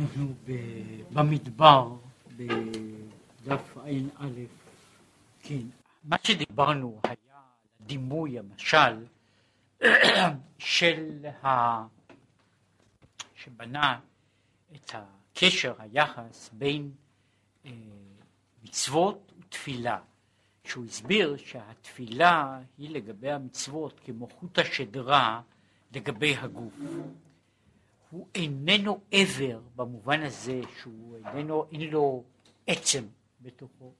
אנחנו במדבר, בדף ע"א, כן, מה שדיברנו היה דימוי, המשל, של ה... שבנה את הקשר, היחס בין אה, מצוות ותפילה, שהוא הסביר שהתפילה היא לגבי המצוות כמו חוט השדרה לגבי הגוף. הוא איננו עבר במובן הזה שהוא איננו, אין לו עצם בתוכו,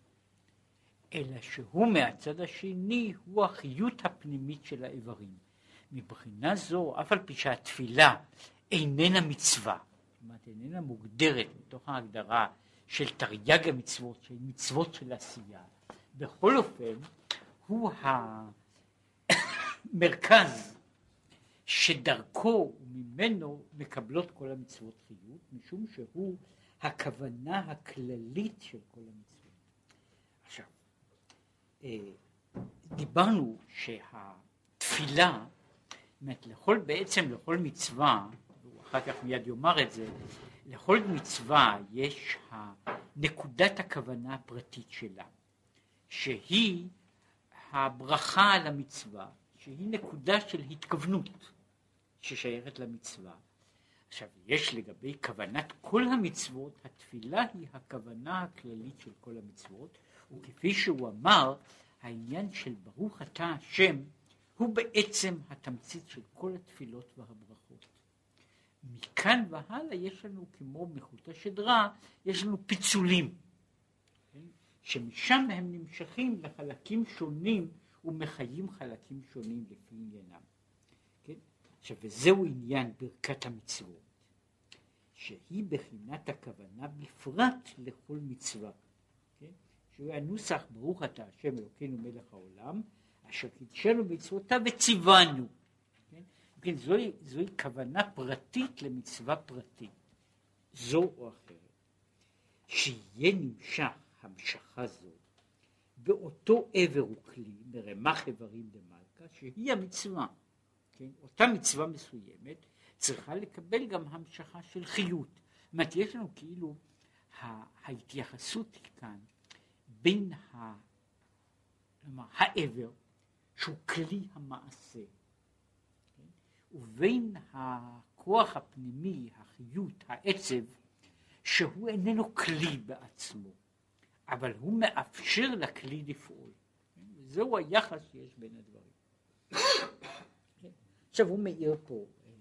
אלא שהוא מהצד השני הוא החיות הפנימית של האיברים. מבחינה זו, אף על פי שהתפילה איננה מצווה, זאת אומרת איננה מוגדרת מתוך ההגדרה של תרי"ג המצוות, של מצוות של עשייה, בכל אופן הוא המרכז שדרכו וממנו מקבלות כל המצוות חיות, משום שהוא הכוונה הכללית של כל המצוות. עכשיו, אה, דיברנו שהתפילה, זאת לכל, בעצם לכל מצווה, והוא אחר כך מיד יאמר את זה, לכל מצווה יש נקודת הכוונה הפרטית שלה, שהיא הברכה על המצווה, שהיא נקודה של התכוונות. ששייכת למצווה. עכשיו, יש לגבי כוונת כל המצוות, התפילה היא הכוונה הכללית של כל המצוות, וכפי שהוא אמר, העניין של ברוך אתה השם הוא בעצם התמצית של כל התפילות והברכות. מכאן והלאה יש לנו, כמו מחוט השדרה, יש לנו פיצולים, כן? שמשם הם נמשכים לחלקים שונים ומחיים חלקים שונים לפי עניינם. עכשיו, וזהו עניין ברכת המצוות, שהיא בחינת הכוונה בפרט לכל מצווה. כן? שהוא הנוסח, ברוך אתה השם אלוקינו מלך העולם, אשר קידשנו מצוותיו וציוונו. כן? כן, זוהי, זוהי כוונה פרטית למצווה פרטית, זו או אחרת. שיהיה נמשך המשכה זו באותו עבר וכלי מרמח איברים דמלכה, שהיא המצווה. כן, אותה מצווה מסוימת צריכה לקבל גם המשכה של חיות. זאת אומרת, יש לנו כאילו ההתייחסות כאן בין ה... כלומר, העבר, שהוא כלי המעשה, כן? ובין הכוח הפנימי, החיות, העצב, שהוא איננו כלי בעצמו, אבל הוא מאפשר לכלי לפעול. זהו היחס שיש בין הדברים. עכשיו הוא מאיר פה, אה,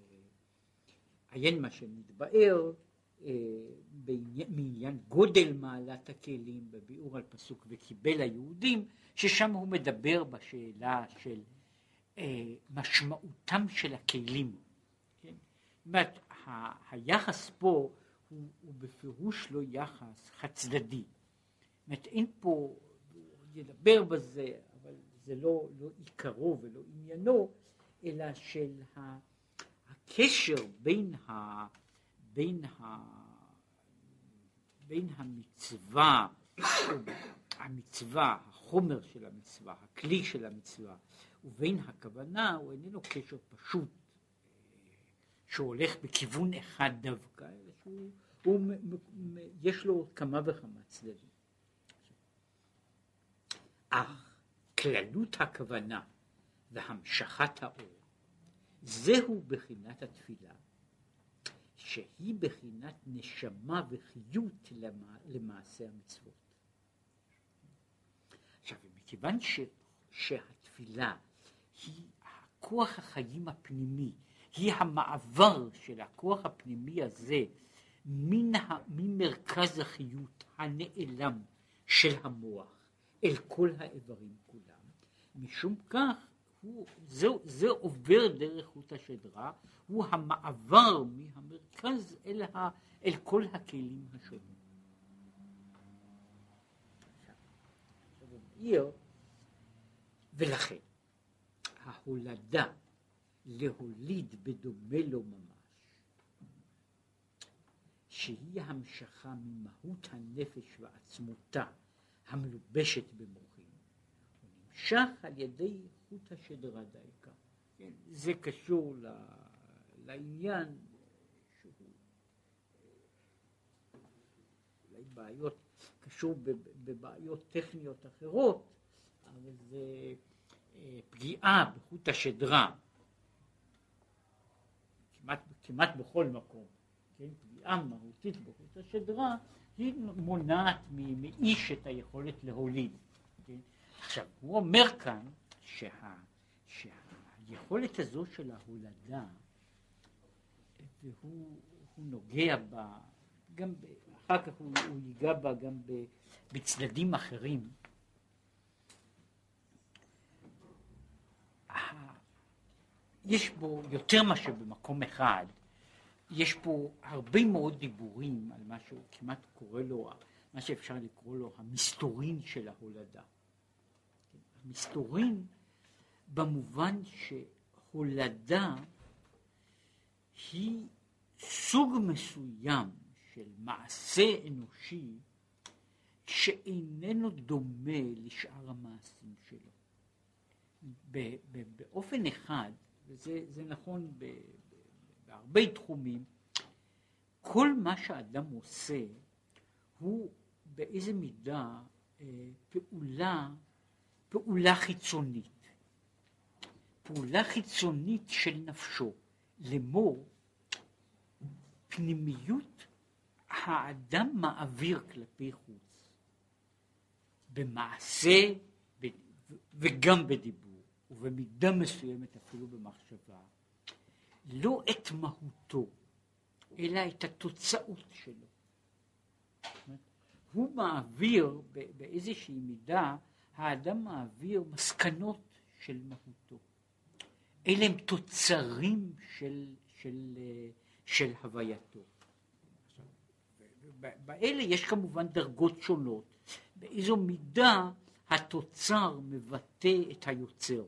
עיין מה שמתבאר אה, מעניין גודל מעלת הכלים בביאור על פסוק וקיבל היהודים, ששם הוא מדבר בשאלה של אה, משמעותם של הכלים. כן? זאת אומרת, היחס פה הוא, הוא בפירוש לא יחס חד צדדי. אומרת, אין פה, ידבר בזה, אבל זה לא, לא עיקרו ולא עניינו, אלא של הקשר בין, ה, בין, ה, בין המצווה, המצווה, החומר של המצווה, הכלי של המצווה, ובין הכוונה הוא איננו קשר פשוט שהולך בכיוון אחד דווקא, אלא שהוא, הוא, יש לו כמה וכמה צדדים. אך כללות הכוונה והמשכת האור. זהו בחינת התפילה, שהיא בחינת נשמה וחיות למעשה המצוות. עכשיו, מכיוון ש, שהתפילה היא הכוח החיים הפנימי, היא המעבר של הכוח הפנימי הזה מן ה, ממרכז החיות הנעלם של המוח אל כל האיברים כולם. משום כך הוא, זה, זה עובר דרך חוט השדרה, הוא המעבר מהמרכז אל, ה, אל כל הכלים השונים. ולכן ההולדה להוליד בדומה לו ממש, שהיא המשכה ממהות הנפש ועצמותה המלובשת במוחים, הוא נמשך על ידי חוט השדרה דייקה. כן, זה קשור ל, לעניין שהוא אולי בעיות, קשור בבעיות טכניות אחרות, אבל זה אה, פגיעה בחוט השדרה, כמעט, כמעט בכל מקום, כן? פגיעה מהותית בחוט השדרה, היא מונעת מאיש את היכולת להוליד. כן? עכשיו, הוא אומר כאן שה, שהיכולת הזו של ההולדה, והוא נוגע בה, גם אחר כך הוא, הוא ייגע בה גם בצדדים אחרים, יש בו יותר מאשר במקום אחד, יש פה הרבה מאוד דיבורים על מה שהוא כמעט קורא לו, מה שאפשר לקרוא לו המסתורין של ההולדה. המסתורין במובן שהולדה היא סוג מסוים של מעשה אנושי שאיננו דומה לשאר המעשים שלו. באופן אחד, וזה נכון בהרבה תחומים, כל מה שאדם עושה הוא באיזה מידה אה, פעולה, פעולה חיצונית. פעולה חיצונית של נפשו, לאמור פנימיות האדם מעביר כלפי חוץ, במעשה וגם בדיבור, ובמידה מסוימת אפילו במחשבה, לא את מהותו, אלא את התוצאות שלו. הוא מעביר באיזושהי מידה, האדם מעביר מסקנות של מהותו. אלה הם תוצרים של, של, של הווייתו. באלה יש כמובן דרגות שונות, באיזו מידה התוצר מבטא את היוצר.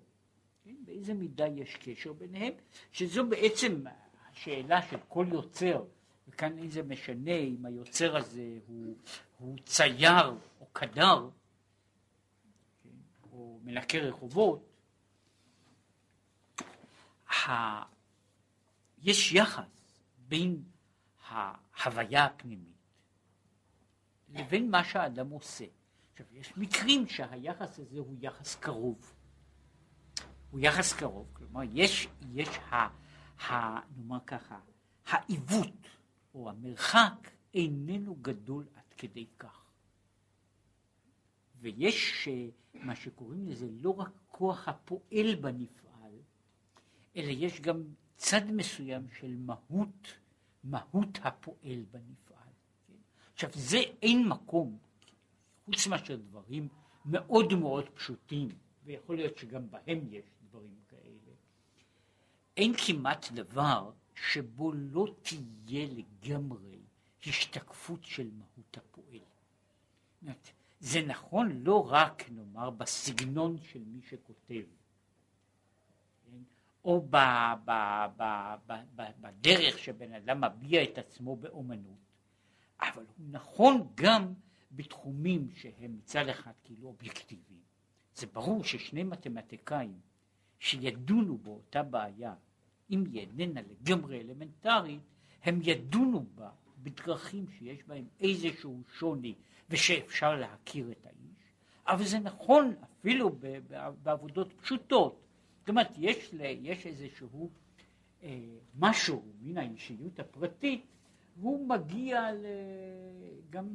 כן? באיזה מידה יש קשר ביניהם, שזו בעצם השאלה של כל יוצר, וכאן אין זה משנה אם היוצר הזה הוא, הוא צייר או קדר, כן? או מנקה רחובות, ה... יש יחס בין ההוויה הפנימית לבין מה שהאדם עושה. עכשיו, יש מקרים שהיחס הזה הוא יחס קרוב. הוא יחס קרוב, כלומר, יש, יש ה, ה, נאמר ככה, העיוות או המרחק איננו גדול עד כדי כך. ויש מה שקוראים לזה לא רק כוח הפועל בנפעל, אלא יש גם צד מסוים של מהות, מהות הפועל בנפעל. כן? עכשיו, זה אין מקום חוץ מאשר דברים מאוד מאוד פשוטים, ויכול להיות שגם בהם יש דברים כאלה, אין כמעט דבר שבו לא תהיה לגמרי השתקפות של מהות הפועל. זה נכון לא רק, נאמר, בסגנון של מי שכותב, כן? או ב, ב, ב, ב, ב, בדרך שבן אדם מביע את עצמו באומנות, אבל הוא נכון גם בתחומים שהם מצד אחד כאילו אובייקטיביים. זה ברור ששני מתמטיקאים שידונו באותה בעיה, אם היא איננה לגמרי אלמנטרית, הם ידונו בה בדרכים שיש בהם איזשהו שוני ושאפשר להכיר את האיש, אבל זה נכון אפילו בעבודות פשוטות. זאת אומרת, יש, יש איזשהו אה, משהו מן האישיות הפרטית והוא מגיע ל... גם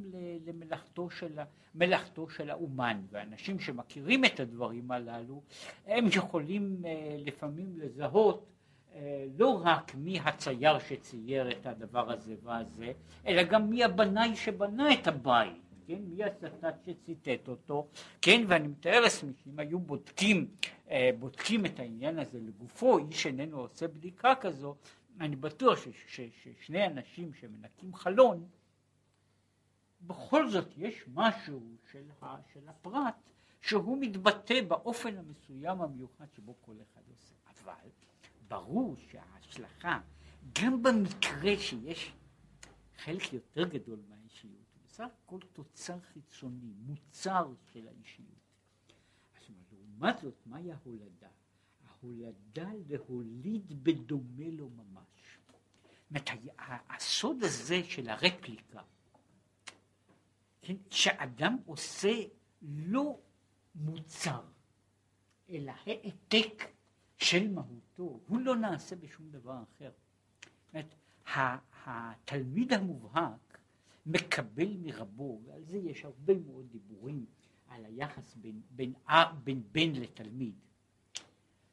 למלאכתו של, מלאכתו של האומן, ואנשים שמכירים את הדברים הללו, הם יכולים אה, לפעמים לזהות אה, לא רק מי הצייר שצייר את הדבר הזה והזה, אלא גם מי הבנאי שבנה את הבית, כן? מי הצטט שציטט אותו, כן? ואני מתאר לעצמי שאם היו בודקים, אה, בודקים את העניין הזה לגופו, איש איננו עושה בדיקה כזו, אני בטוח ששני אנשים שמנקים חלון, בכל זאת יש משהו של, ה, של הפרט שהוא מתבטא באופן המסוים המיוחד שבו כל אחד עושה. אבל ברור שההשלכה, גם במקרה שיש חלק יותר גדול מהאישיות, הוא בסך הכל תוצר חיצוני, מוצר של האישיות. אז לעומת זאת, מהי ההולדה? ההולדה להוליד בדומה לו ממש. זאת אומרת, הסוד הזה של הרפליקה, כן, שאדם עושה לא מוצר, אלא העתק של מהותו, הוא לא נעשה בשום דבר אחר. זאת התלמיד המובהק מקבל מרבו, ועל זה יש הרבה מאוד דיבורים, על היחס בין, בן לתלמיד.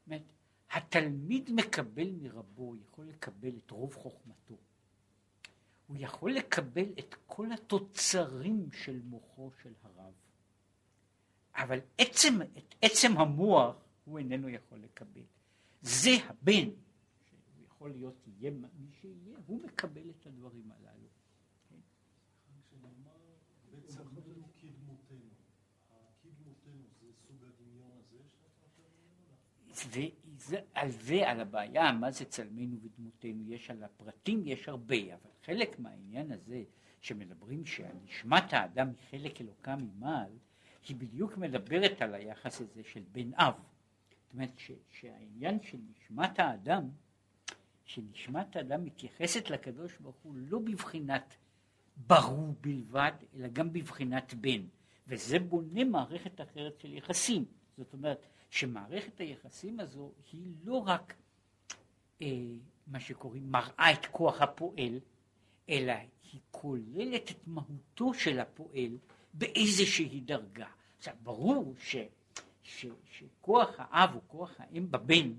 זאת התלמיד מקבל מרבו, יכול לקבל את רוב חוכמתו. הוא יכול לקבל את כל התוצרים של מוחו של הרב. אבל עצם, את עצם המוח הוא איננו יכול לקבל. זה הבן, שהוא יכול להיות, יהיה מי שיהיה, הוא מקבל את הדברים הללו. זה, על זה, על הבעיה, מה זה צלמנו ודמותנו, יש על הפרטים, יש הרבה, אבל חלק מהעניין הזה, שמדברים שנשמת האדם היא חלק אלוקה ממעל, היא בדיוק מדברת על היחס הזה של בן אב. זאת אומרת ש, שהעניין של נשמת האדם, שנשמת האדם מתייחסת לקדוש ברוך הוא לא בבחינת ברור בלבד, אלא גם בבחינת בן, וזה בונה מערכת אחרת של יחסים. זאת אומרת, שמערכת היחסים הזו היא לא רק אה, מה שקוראים מראה את כוח הפועל, אלא היא כוללת את מהותו של הפועל באיזושהי דרגה. עכשיו, ברור ש, ש, שכוח האב או כוח האם בבן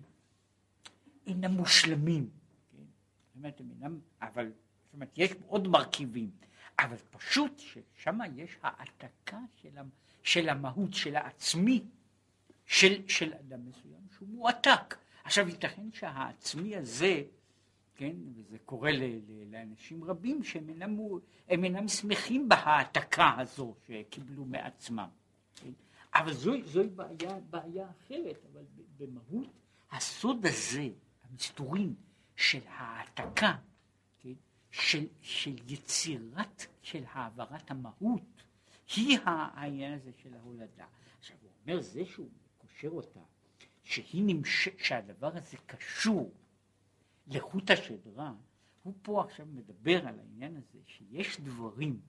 אינם מושלמים, כן? זאת אומרת, הם אינם, אבל, זאת אומרת, יש עוד מרכיבים, אבל פשוט ששם יש העתקה של, של המהות, של העצמי, של, של אדם מסוים שהוא מועתק. עכשיו ייתכן שהעצמי הזה, כן, וזה קורה ל, ל, לאנשים רבים שהם אינם, הם אינם שמחים בהעתקה הזו שקיבלו מעצמם. כן? אבל זוהי, זוהי בעיה, בעיה אחרת, אבל במהות הסוד הזה, המסתורים של העתקה, כן, של, של יצירת, של העברת המהות, היא העניין הזה של ההולדה. עכשיו הוא אומר זה שהוא קושר אותה, שהיא נמש... שהדבר הזה קשור לחוט השדרה, הוא פה עכשיו מדבר על העניין הזה שיש דברים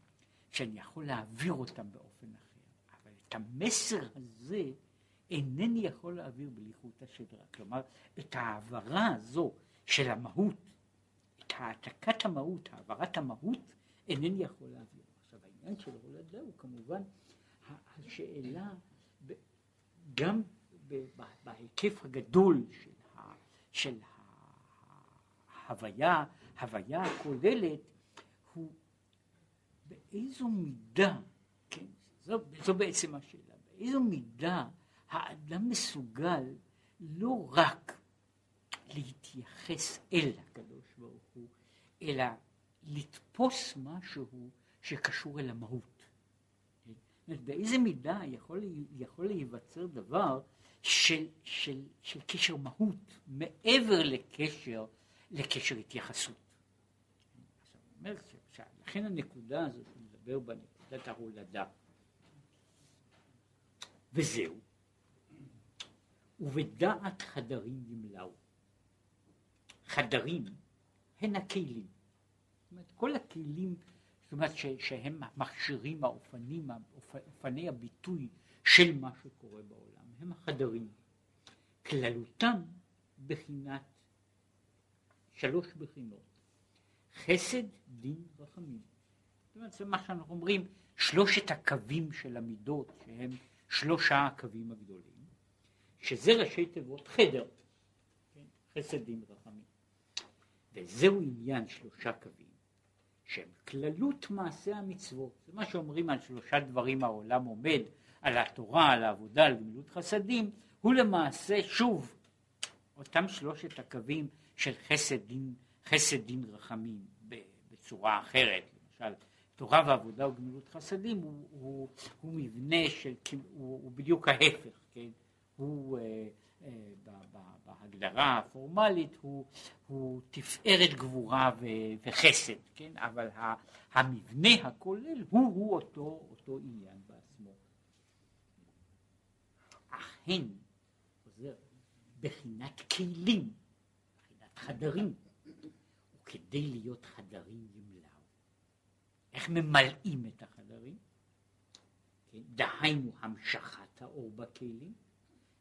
שאני יכול להעביר אותם באופן אחר, אבל את המסר הזה אינני יכול להעביר בלי חוט השדרה. כלומר, את ההעברה הזו של המהות, את העתקת המהות, העברת המהות, אינני יכול להעביר. עכשיו, העניין של הולדה הוא כמובן השאלה גם בהיקף הגדול של, ה, של ההוויה, ההוויה הכוללת, הוא באיזו מידה, כן, זו, זו בעצם השאלה, באיזו מידה האדם מסוגל לא רק להתייחס אל הקדוש ברוך הוא, אלא לתפוס משהו שקשור אל המהות. באיזה מידה יכול, יכול להיווצר דבר של, של, של קשר מהות מעבר לקשר, לקשר התייחסות. לכן הנקודה הזאת, אני מדבר בנקודת ההולדה, וזהו, ובדעת חדרים ימלאו. חדרים הן הכלים. זאת אומרת, כל הכלים זאת אומרת ש, שהם המכשירים, האופנים, אופני הביטוי של מה שקורה בעולם, הם החדרים. כללותם בחינת שלוש בחינות, חסד, דין, רחמים. זאת אומרת, זה מה שאנחנו אומרים, שלושת הקווים של המידות, שהם שלושה הקווים הגדולים, שזה ראשי תיבות חדר, כן? חסד, דין, רחמים. וזהו עניין שלושה קווים. שהם כללות מעשה המצוות. זה מה שאומרים על שלושה דברים העולם עומד, על התורה, על העבודה, על גמילות חסדים, הוא למעשה שוב אותם שלושת הקווים של חסד דין, חסד דין רחמים בצורה אחרת, למשל תורה ועבודה וגמילות חסדים הוא, הוא, הוא מבנה של, הוא, הוא בדיוק ההפך, כן? הוא אה, בהגדרה הפורמלית הוא, הוא תפארת גבורה ו, וחסד, כן? אבל המבנה הכולל הוא, הוא אותו, אותו עניין בעצמו. אך הן, חוזר, בחינת כלים, בחינת חדרים, וכדי להיות חדרים ימלאו. איך ממלאים את החדרים? כן? דהיינו המשכת האור בכלים,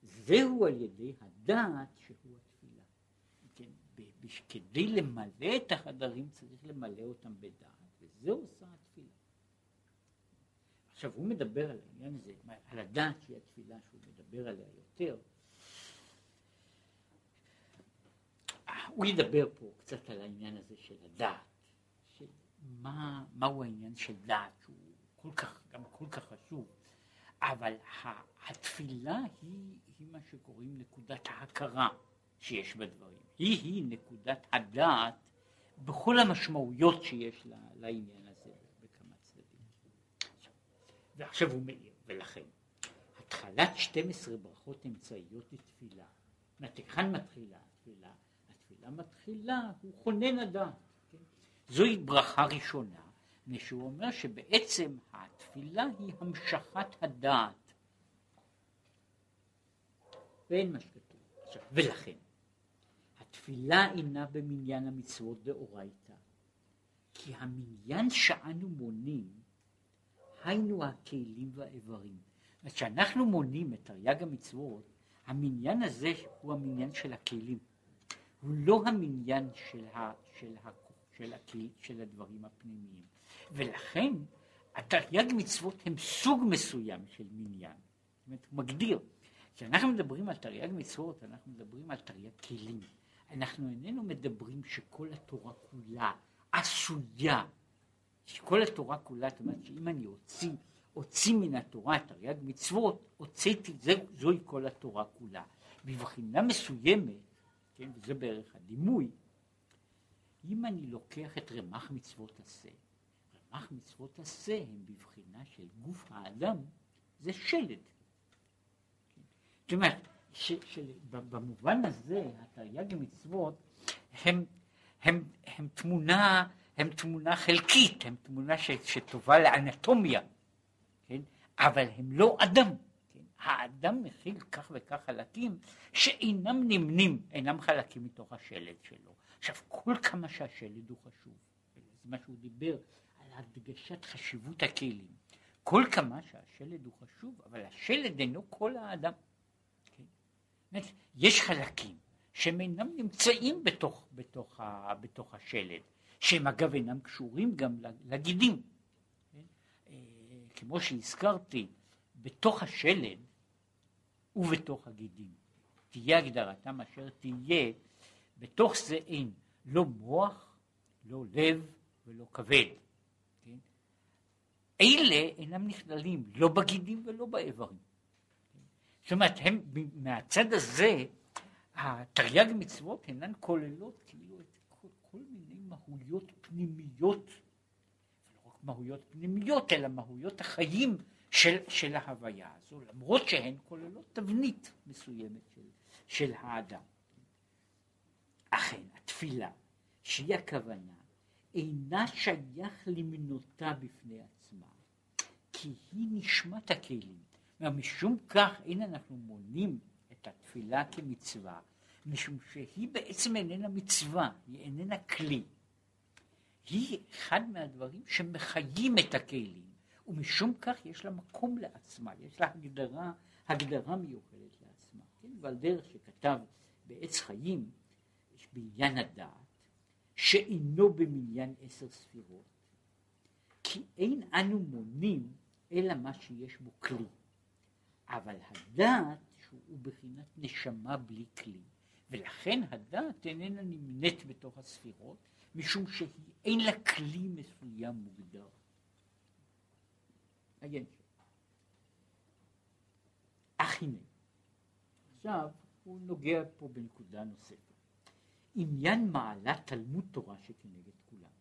זהו על ידי הדעת שהוא התפילה. כן? כדי למלא את החדרים צריך למלא אותם בדעת, וזה עושה. עכשיו הוא מדבר על העניין הזה, על הדעת שהיא התפילה שהוא מדבר עליה יותר. הוא ידבר פה קצת על העניין הזה של הדעת, של מה, מהו העניין של דעת, שהוא כל כך, גם כל כך חשוב, אבל התפילה היא, היא מה שקוראים נקודת ההכרה שיש בדברים, היא היא נקודת הדעת בכל המשמעויות שיש לעניין. ועכשיו הוא מעיר, ולכן התחלת 12 ברכות אמצעיות לתפילה, זאת מתחילה התפילה? התפילה מתחילה, הוא חונן הדעת. כן? זוהי ברכה ראשונה, מפני שהוא אומר שבעצם התפילה היא המשכת הדעת. ואין מה שכתוב. ולכן, התפילה אינה במניין המצוות דאורייתא, כי המניין שאנו מונים, היינו הכלים והאיברים. כשאנחנו מונים את תרי"ג המצוות, המניין הזה הוא המניין של הכלים. הוא לא המניין של, ה, של, ה, של, הכלי, של הדברים הפנימיים. ולכן התרי"ג מצוות הם סוג מסוים של מניין. זאת אומרת, הוא מגדיר. כשאנחנו מדברים על תרי"ג מצוות, אנחנו מדברים על תרי"ג כלים. אנחנו איננו מדברים שכל התורה כולה עשויה, שכל התורה כולה, זאת אומרת שאם אני אוציא, אוציא מן התורה תרי"ג מצוות, הוצאתי, זוהי כל התורה כולה. בבחינה מסוימת, כן, וזה בערך הדימוי, אם אני לוקח את רמ"ח מצוות עשה, רמ"ח מצוות עשה הם בבחינה של גוף האדם, זה שלד. זאת אומרת, במובן הזה, התרי"ג מצוות הם, הם, הם, תמונה, הם תמונה חלקית, הם תמונה ש, שטובה לאנטומיה, כן? אבל הם לא אדם. כן? האדם מכיל כך וכך חלקים שאינם נמנים, אינם חלקים מתוך השלד שלו. עכשיו, כל כמה שהשלד הוא חשוב, זה מה שהוא דיבר, על הדגשת חשיבות הכלים. כל כמה שהשלד הוא חשוב, אבל השלד אינו כל האדם. כן? יש חלקים שהם אינם נמצאים בתוך, בתוך, בתוך השלד, שהם אגב אינם קשורים גם לגידים. אה, כמו שהזכרתי, בתוך השלד ובתוך הגידים. תהיה הגדרתם אשר תהיה, בתוך זה אין לא מוח, לא לב ולא כבד. כן? אלה אינם נכללים לא בגידים ולא באיברים. כן? זאת אומרת, הם, מהצד הזה, התרי"ג מצוות אינן כוללות כאילו את מהויות פנימיות, לא רק מהויות פנימיות, אלא מהויות החיים של, של ההוויה הזו, למרות שהן כוללות תבנית מסוימת של, של האדם. אכן, התפילה, שהיא הכוונה, אינה שייך למנותה בפני עצמה, כי היא נשמת הכלים. משום כך אין אנחנו מונים את התפילה כמצווה, משום שהיא בעצם איננה מצווה, היא איננה כלי. היא אחד מהדברים שמחיים את הכלים, ומשום כך יש לה מקום לעצמה, יש לה הגדרה, הגדרה מיוחדת לעצמה. כן? ועל דרך שכתב בעץ חיים, יש בעניין הדעת, שאינו במניין עשר ספירות, כי אין אנו מונים אלא מה שיש בו כלי. אבל הדעת שהוא בחינת נשמה בלי כלי, ולכן הדעת איננה נמנית בתוך הספירות, משום שאין לה כלי מסוים מוגדר. עיין אך הנה, עכשיו הוא נוגע פה בנקודה נוספת. עניין מעלה תלמוד תורה שכנגד כולם.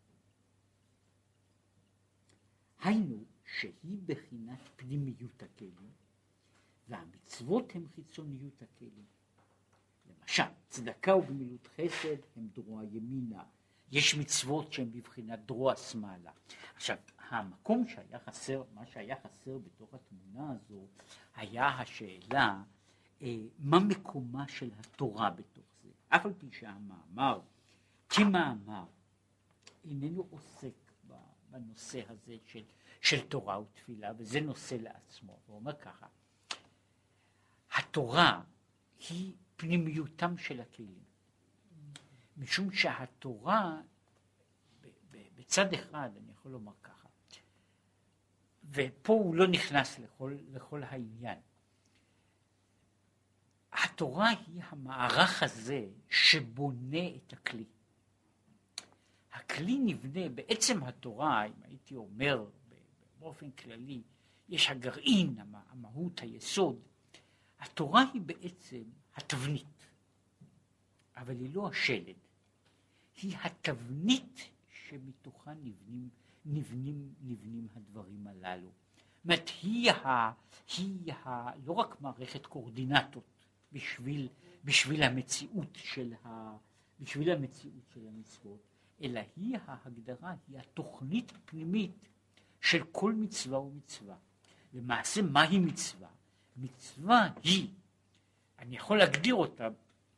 היינו שהיא בחינת פנימיות הכלים, והמצוות הן חיצוניות הכלים. למשל, צדקה וגמילות חסד הם דרוע ימינה. יש מצוות שהן בבחינת דרוע שמאלה. עכשיו, המקום שהיה חסר, מה שהיה חסר בתוך התמונה הזו, היה השאלה אה, מה מקומה של התורה בתוך זה. אף על פי שהמאמר, כמאמר, איננו עוסק הנושא הזה של, של תורה ותפילה, וזה נושא לעצמו. הוא אומר ככה, התורה היא פנימיותם של הכלים. משום שהתורה, בצד אחד, אני יכול לומר ככה, ופה הוא לא נכנס לכל, לכל העניין. התורה היא המערך הזה שבונה את הכלי. הכלי נבנה, בעצם התורה, אם הייתי אומר באופן כללי, יש הגרעין, המהות, היסוד. התורה היא בעצם התבנית, אבל היא לא השלד. היא התבנית שמתוכה נבנים, נבנים, נבנים הדברים הללו. זאת היא, ה, היא ה, לא רק מערכת קורדינטות בשביל, בשביל המציאות של ה... בשביל המציאות של המצוות, אלא היא ההגדרה, היא התוכנית הפנימית של כל מצווה ומצווה. למעשה, מהי מצווה? מצווה היא, אני יכול להגדיר אותה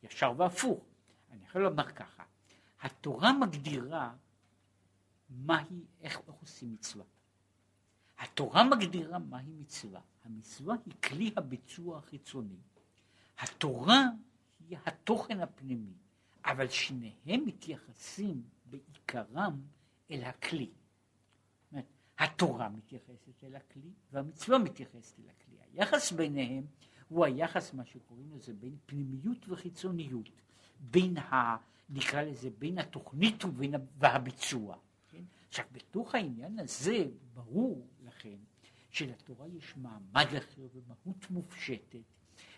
ישר והפוך, אני יכול לומר ככה, התורה מגדירה מהי, איך, איך עושים מצווה. התורה מגדירה מהי מצווה. המצווה היא כלי הביצוע החיצוני. התורה היא התוכן הפנימי, אבל שניהם מתייחסים בעיקרם אל הכלי. התורה מתייחסת אל הכלי והמצווה מתייחסת אל הכלי. היחס ביניהם הוא היחס, מה שקוראים לזה, בין פנימיות וחיצוניות, בין ה... נקרא לזה, בין התוכנית ובין והביצוע. כן? עכשיו, בתוך העניין הזה, ברור לכם שלתורה יש מעמד אחר ומהות מופשטת,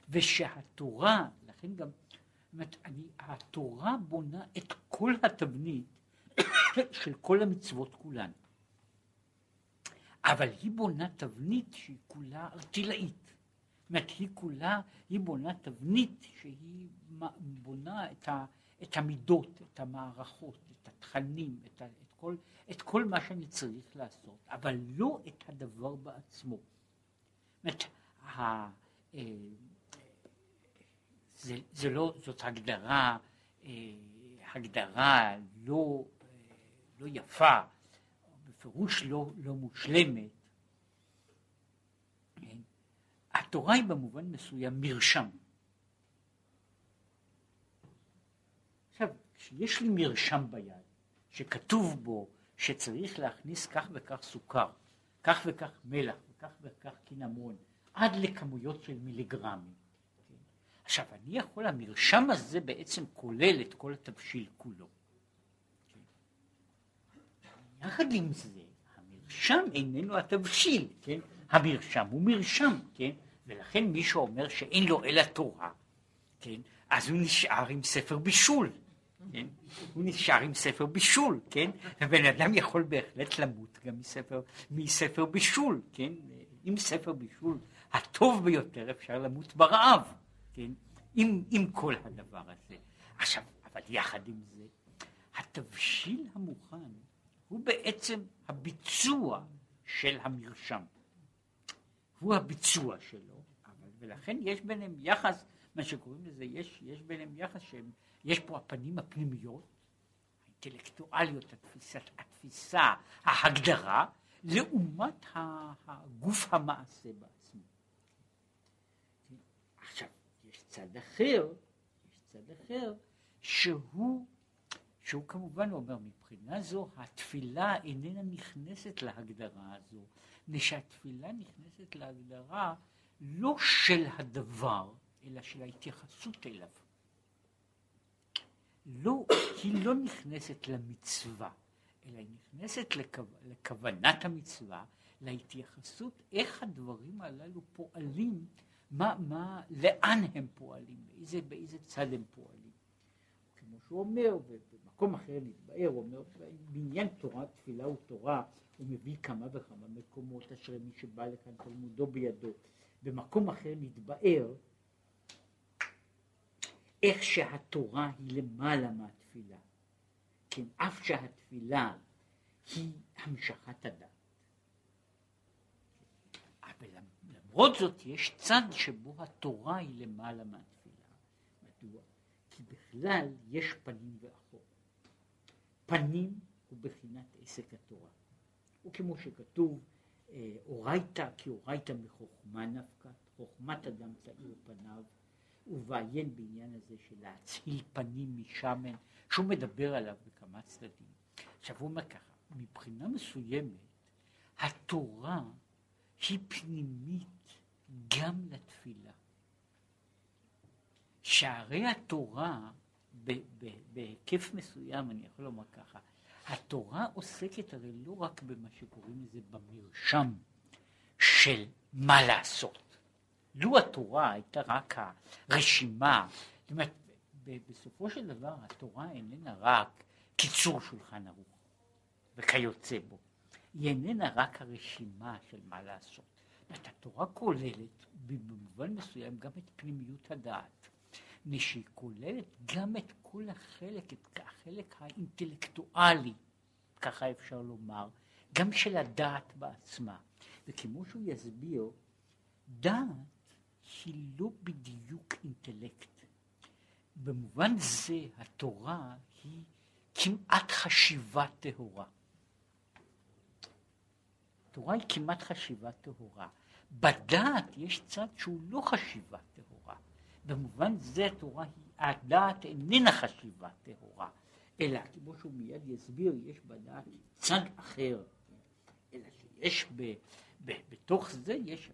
ושהתורה, לכן גם, זאת אומרת, התורה בונה את כל התבנית של כל המצוות כולן. אבל היא בונה תבנית שהיא כולה ארטילאית. אומרת, היא כולה, היא בונה תבנית שהיא בונה את, ה, את המידות, את המערכות, את התכנים, את, ה, את, כל, את כל מה שאני צריך לעשות, אבל לא את הדבר בעצמו. זאת אומרת, אה, זה לא, זאת הגדרה, אה, הגדרה לא, אה, לא יפה, בפירוש לא, לא מושלמת. כן? התורה היא במובן מסוים מרשם. עכשיו, כשיש לי מרשם ביד, שכתוב בו שצריך להכניס כך וכך סוכר, כך וכך מלח, וכך וכך קינמון, עד לכמויות של מיליגרמים. עכשיו, אני יכול, המרשם הזה בעצם כולל את כל התבשיל כולו. יחד עם זה, המרשם איננו התבשיל, כן? המרשם הוא מרשם, כן? ולכן מי שאומר שאין לו אלא תורה, כן? אז הוא נשאר עם ספר בישול, כן? הוא נשאר עם ספר בישול, כן? ובן אדם יכול בהחלט למות גם מספר, מספר בישול, כן? עם ספר בישול הטוב ביותר אפשר למות ברעב, כן? עם, עם כל הדבר הזה. עכשיו, אבל יחד עם זה, התבשיל המוכן הוא בעצם הביצוע של המרשם. הוא הביצוע שלו, ולכן יש ביניהם יחס, מה שקוראים לזה, יש, יש ביניהם יחס שהם, יש פה הפנים הפנימיות, האינטלקטואליות, התפיסה, התפיסה, ההגדרה, לעומת הגוף המעשה בעצמו. עכשיו, יש צד אחר, יש צד אחר, שהוא שהוא כמובן אומר, מבחינה זו התפילה איננה נכנסת להגדרה הזו, מפני שהתפילה נכנסת להגדרה לא של הדבר, אלא של ההתייחסות אליו. לא, היא לא נכנסת למצווה, אלא היא נכנסת לכו, לכוונת המצווה, להתייחסות איך הדברים הללו פועלים, מה, מה, לאן הם פועלים, באיזה, באיזה צד הם פועלים. כמו שהוא אומר, במקום אחר נתבאר, הוא אומר, בעניין תורה, תפילה ותורה, הוא מביא כמה וכמה מקומות אשר מי שבא לכאן תלמודו בידו. במקום אחר נתבאר איך שהתורה היא למעלה מהתפילה. כן, אף שהתפילה היא המשכת הדת. אבל למרות זאת יש צד שבו התורה היא למעלה מהתפילה. מדוע? כי בכלל יש פנים ואחור. פנים הוא בחינת עסק התורה. או כמו שכתוב, אורייתא כי אורייתא מחוכמה נפקא, חוכמת אדם צעיר פניו, ובעיין בעניין הזה של להצהיל פנים משמן, שהוא מדבר עליו בכמה צדדים. עכשיו הוא אומר ככה, מבחינה מסוימת, התורה היא פנימית גם לתפילה. שערי התורה בהיקף מסוים, אני יכול לומר ככה, התורה עוסקת הרי לא רק במה שקוראים לזה במרשם של מה לעשות. לו התורה הייתה רק הרשימה, זאת אומרת, בסופו של דבר התורה איננה רק קיצור שולחן ערוך וכיוצא בו, היא איננה רק הרשימה של מה לעשות. זאת אומרת, התורה כוללת במובן מסוים גם את פנימיות הדעת. שהיא כוללת גם את כל החלק, את החלק האינטלקטואלי, ככה אפשר לומר, גם של הדעת בעצמה. וכמו שהוא יסביר, דעת היא לא בדיוק אינטלקט. במובן זה התורה היא כמעט חשיבה טהורה. התורה היא כמעט חשיבה טהורה. בדעת יש צד שהוא לא חשיבה טהורה. במובן זה התורה היא, הדעת איננה חשיבה טהורה, אלא כמו שהוא מיד יסביר, יש בדעת צד אחר, אלא שיש ב, ב, בתוך זה, יש,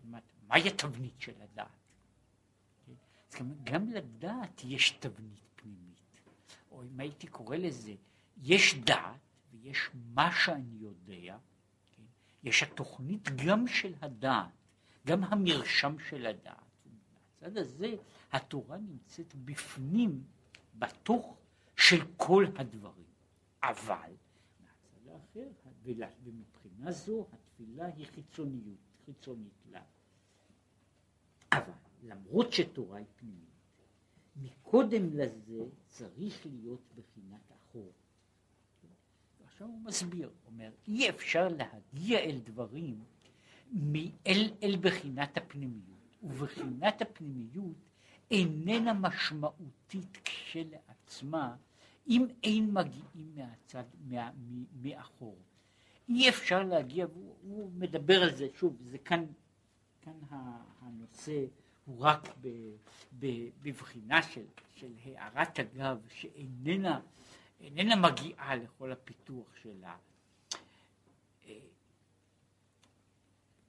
מהי התבנית של הדעת? אז גם לדעת יש תבנית פנימית, או אם הייתי קורא לזה, יש דעת ויש מה שאני יודע, כן? יש התוכנית גם של הדעת, גם המרשם של הדעת. מהצד הזה התורה נמצאת בפנים, בתוך של כל הדברים. אבל מהצד האחר, ומבחינה זו התפילה היא חיצוניות, חיצונית לה. אבל למרות שתורה היא פנימית, מקודם לזה צריך להיות בחינת החור. עכשיו הוא מסביר, אומר, אי אפשר להגיע אל דברים אל, אל בחינת הפנימיות. ובחינת הפנימיות איננה משמעותית כשלעצמה אם אין מגיעים מהצד, מה, מאחור. אי אפשר להגיע, והוא הוא מדבר על זה, שוב, זה כאן, כאן הנושא הוא רק ב, ב, בבחינה של, של הערת אגב שאיננה איננה מגיעה לכל הפיתוח של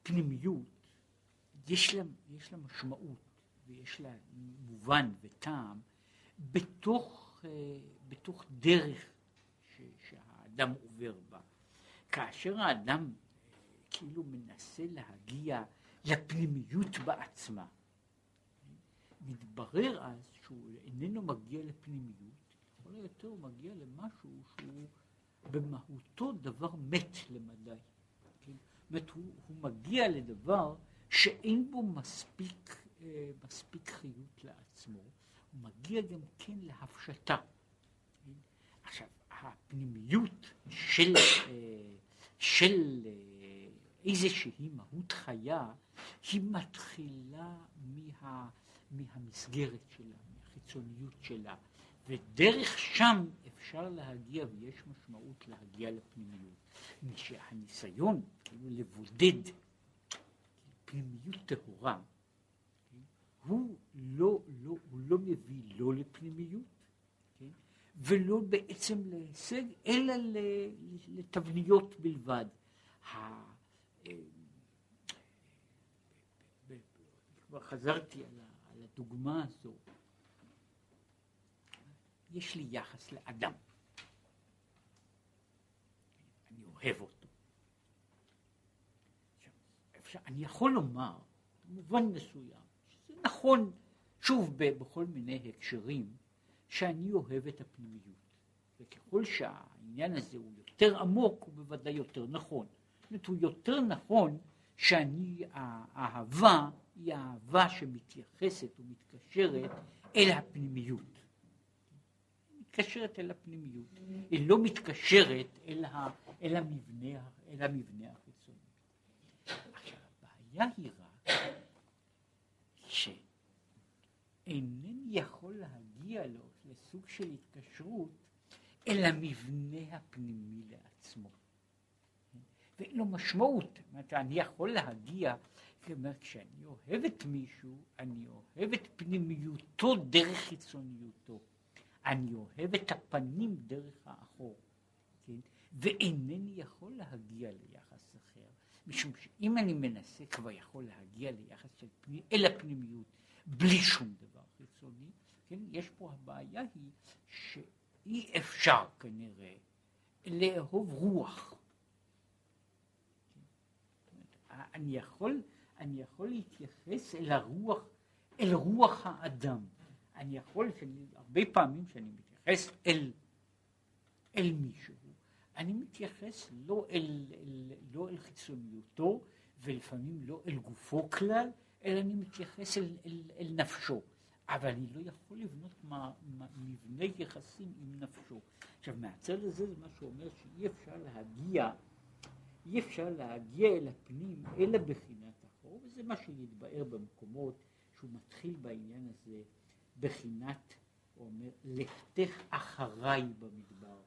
הפנימיות, אה, יש לה, יש לה משמעות ויש לה מובן וטעם בתוך, אה, בתוך דרך ש, שהאדם עובר בה. כאשר האדם אה, כאילו מנסה להגיע לפנימיות בעצמה, מתברר אז שהוא איננו מגיע לפנימיות, לכל היותר הוא מגיע למשהו שהוא במהותו דבר מת למדי. כן? זאת אומרת, הוא, מגיע לדבר שאין בו מספיק מספיק חיות לעצמו, הוא מגיע גם כן להפשטה. עכשיו, הפנימיות של, אה, של אה, איזושהי מהות חיה, היא מתחילה מה, מהמסגרת שלה, מהחיצוניות שלה, ודרך שם אפשר להגיע, ויש משמעות להגיע לפנימיות. שהניסיון כאילו לבודד פנימיות טהורה, הוא לא, לא, הוא לא מביא לא לפנימיות, כן? ולא בעצם להישג, אלא לתבניות בלבד. אה, כבר חזרתי על, הדוגמה הזו. יש לי יחס לאדם. אני אוהב אותו. עכשיו, אני יכול לומר, במובן מסוים, נכון, שוב, בכל מיני הקשרים, שאני אוהב את הפנימיות. וככל שהעניין הזה הוא יותר עמוק, הוא בוודאי יותר נכון. זאת אומרת, הוא יותר נכון שאני, האהבה היא האהבה שמתייחסת ומתקשרת אל הפנימיות. מתקשרת אל הפנימיות. היא לא מתקשרת אל, ה, אל, המבנה, אל המבנה החיצוני. עכשיו, הבעיה היא רק שאינני יכול להגיע לו לסוג של התקשרות אל המבנה הפנימי לעצמו. ואין לו משמעות. זאת אומרת, אני יכול להגיע, כלומר, כשאני אוהב את מישהו, אני אוהב את פנימיותו דרך חיצוניותו. אני אוהב את הפנים דרך האחור, כן? ואינני יכול להגיע ליחס אחר, משום שאם אני מנסה כבר יכול להגיע ליחס של פני, אל הפנימיות בלי שום דבר חיצוני, כן? יש פה הבעיה היא שאי אפשר כנראה לאהוב רוח. אני יכול, אני יכול להתייחס אל הרוח, אל רוח האדם. אני יכול, שאני, הרבה פעמים שאני מתייחס אל, אל מישהו, אני מתייחס לא אל, אל, לא אל חיצוניותו ולפעמים לא אל גופו כלל, אלא אני מתייחס אל, אל, אל נפשו. אבל אני לא יכול לבנות מה, מה, מבנה יחסים עם נפשו. עכשיו מהצד הזה זה מה שאומר שאי אפשר להגיע, אי אפשר להגיע אל הפנים אלא בחינת החור, וזה מה שיתבאר במקומות שהוא מתחיל בעניין הזה בחינת, הוא אומר, לכתך אחריי במדבר,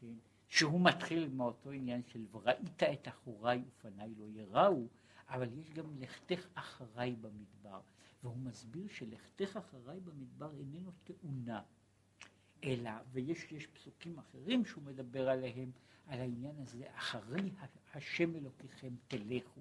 כן? שהוא מתחיל מאותו עניין של וראית את אחוריי ופניי לא יראו, אבל יש גם לכתך אחריי במדבר, והוא מסביר שלכתך אחריי במדבר איננו תאונה, אלא, ויש יש פסוקים אחרים שהוא מדבר עליהם, על העניין הזה, אחרי השם אלוקיכם תלכו.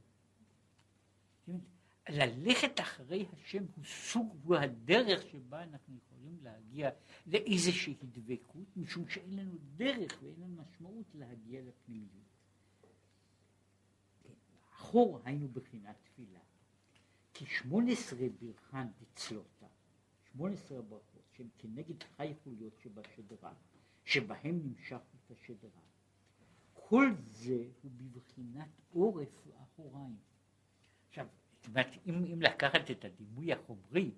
ללכת אחרי השם הוא סוג, הוא הדרך שבה אנחנו יכולים להגיע לאיזושהי דבקות, משום שאין לנו דרך ואין לנו משמעות להגיע לפנימיות. אחור היינו בחינת תפילה. כי שמונה עשרה ברכן דצלותה, שמונה עשרה ברכות שהן כנגד חי חוליות שבשדרה, שבהם נמשך את השדרה. כל זה הוא בבחינת עורף אחוריים. עכשיו, זאת אומרת, אם, אם לקחת את הדימוי החומרי,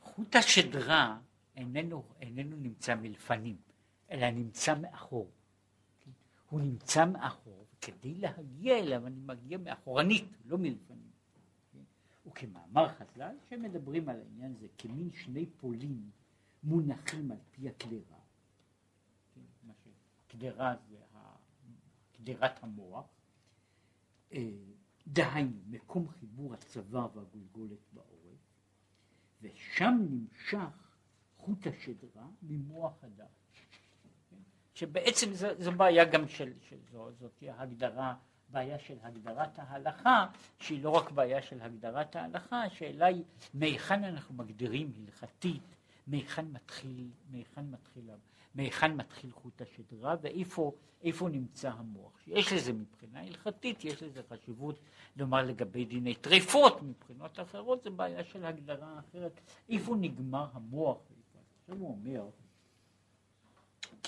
חוט השדרה איננו, איננו נמצא מלפנים, אלא נמצא מאחור. הוא נמצא מאחור, וכדי להגיע אליו אני מגיע מאחורנית, לא מלפנים. וכמאמר חז"ל, שמדברים על העניין הזה כמין שני פולים מונחים על פי הקדרה. קדרה זה קדרת המוח. אה, דהיינו, מקום חיבור הצוואר והגולגולת בעורף, ושם נמשך חוט השדרה ממוח הדת. שבעצם זו, זו בעיה גם של, של זו, זאת הגדרה, בעיה של הגדרת ההלכה, שהיא לא רק בעיה של הגדרת ההלכה, השאלה היא מהיכן אנחנו מגדירים הלכתית, מהיכן מתחיל, מהיכן מתחיל, מהיכן מתחיל חוט השדרה ואיפה נמצא המוח. יש לזה מבחינה הלכתית, יש לזה חשיבות, נאמר לגבי דיני טריפות, מבחינות אחרות זה בעיה של הגדרה אחרת, איפה נגמר המוח. עכשיו הוא אומר,